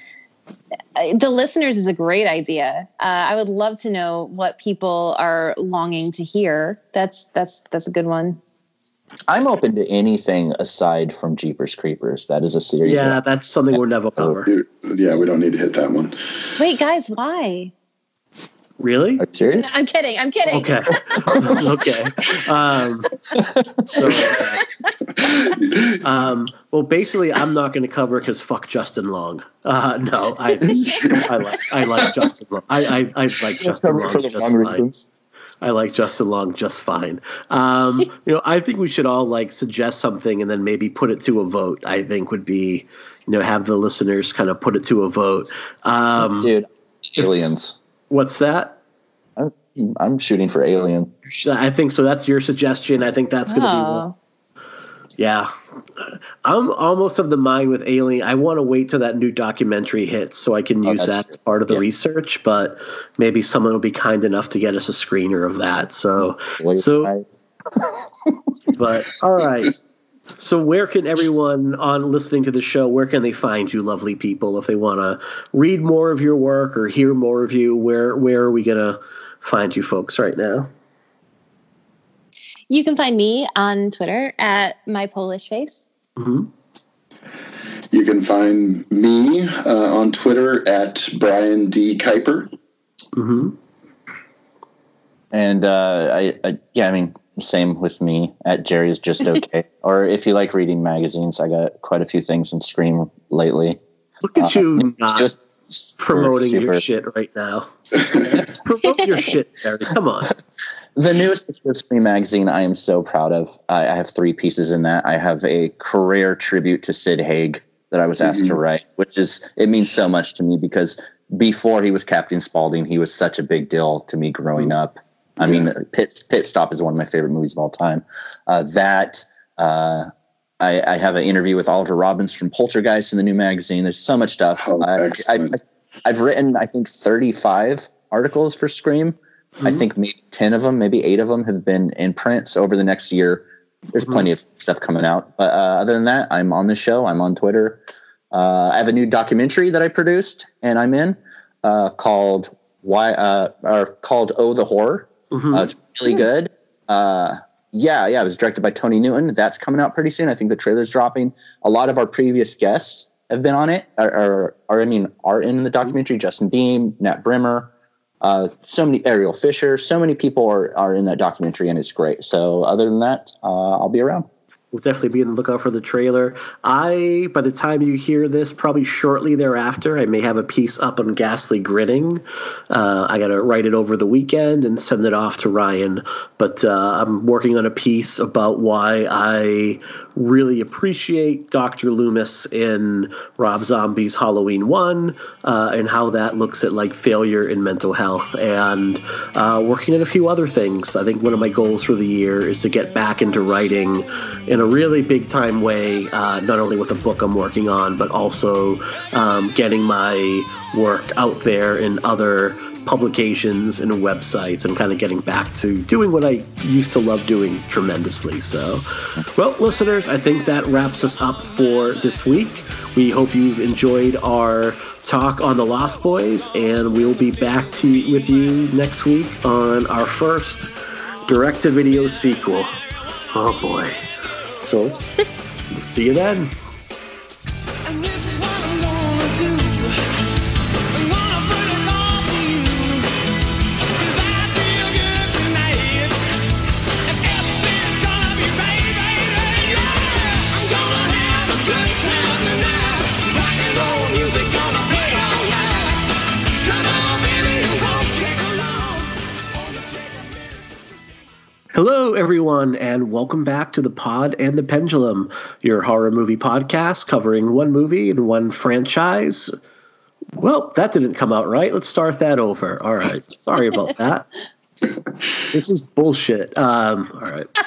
the listeners is a great idea. Uh, I would love to know what people are longing to hear. That's that's that's a good one. I'm open to anything aside from Jeepers Creepers. That is a series. Yeah, that's something we're never over. Yeah, we don't need to hit that one. Wait, guys, why? Really? Are you serious? I'm kidding. I'm kidding. Okay. [laughs] okay. Um, so, [laughs] um, well, basically, I'm not going to cover because fuck Justin Long. Uh, no, I, [laughs] I like I like Justin Long. I I, I like Justin Long just fine. I like Justin Long just fine. Um, you know, I think we should all like suggest something and then maybe put it to a vote. I think would be, you know, have the listeners kind of put it to a vote. Um, Dude, aliens. What's that? I'm, I'm shooting for Alien. I think so. That's your suggestion. I think that's going to Oh. be. Yeah, I'm almost of the mind with Alien. I want to wait till that new documentary hits so I can oh, use Oh, that as part of the research. But maybe someone will be kind enough to get us a screener of that. So, Wait, so, [laughs] but all right. So, where can everyone on listening to the show? Where can they find you, lovely people, if they want to read more of your work or hear more of you? Where where are we gonna find you, folks, right now? You can find me on Twitter at my Polish face. Mm-hmm. You can find me uh, on Twitter at Brian D. Kuiper. Mm-hmm. And uh, I, I, yeah, I mean, same with me at Jerry's Just [laughs] Okay. or if you like reading magazines, I got quite a few things in Scream lately. Look at Uh, you not just promoting super- your shit right now. [laughs] Promote your shit, Barry. Come on. [laughs] The newest issue of Scream magazine, I am so proud of. I, I have three pieces in that. I have a career tribute to Sid Haig that I was asked to write, which is it means so much to me because before he was Captain Spaulding, he was such a big deal to me growing up. I mean, Pit Pit Stop is one of my favorite movies of all time. Uh, that uh, I, I have an interview with Oliver Robins from Poltergeist in the new magazine. There's so much stuff. Oh, I, I. I've written, I think, 35 articles for Scream. I think maybe 10 of them, maybe eight of them have been in print. So over the next year, there's plenty of stuff coming out. But uh, other than that, I'm on the show. I'm on Twitter. Uh, I have a new documentary that I produced and I'm in uh, called Why uh, or called Oh the Horror. Uh, it's really good. Uh, yeah, yeah. It was directed by Tony Newton. That's coming out pretty soon. I think the trailer's dropping. A lot of our previous guests have been on it, or, or, or I mean, are in the documentary. Justin Beahm, Nat Brehmer, uh, so many Ariel Fisher, so many people are are in that documentary, and it's great. So, other than that, uh, I'll be around. We'll definitely be on the lookout for the trailer. I, by the time you hear this, probably shortly thereafter, I may have a piece up on Ghastly Grinning. Uh, I got to write it over the weekend and send it off to Ryan. But uh, I'm working on a piece about why I really appreciate Dr. Loomis in Rob Zombie's Halloween 1 uh, and how that looks at like failure in mental health and uh, working on a few other things. I think one of my goals for the year is to get back into writing in a really big time way, uh, not only with the book I'm working on, but also um, getting my work out there in other publications and websites and kind of getting back to doing what I used to love doing tremendously. So, well, listeners, I think that wraps us up for this week. We hope you've enjoyed our talk on the Lost Boys, and we'll be back to with you next week on our first direct-to-video sequel. Oh boy! So, [laughs] see you then. Hello, everyone, and welcome back to the Pod and the Pendulum, your horror movie podcast covering one movie and one franchise. Well, that didn't come out right. Let's start that over. All right. Sorry about that. [laughs] This is bullshit. Um, all right.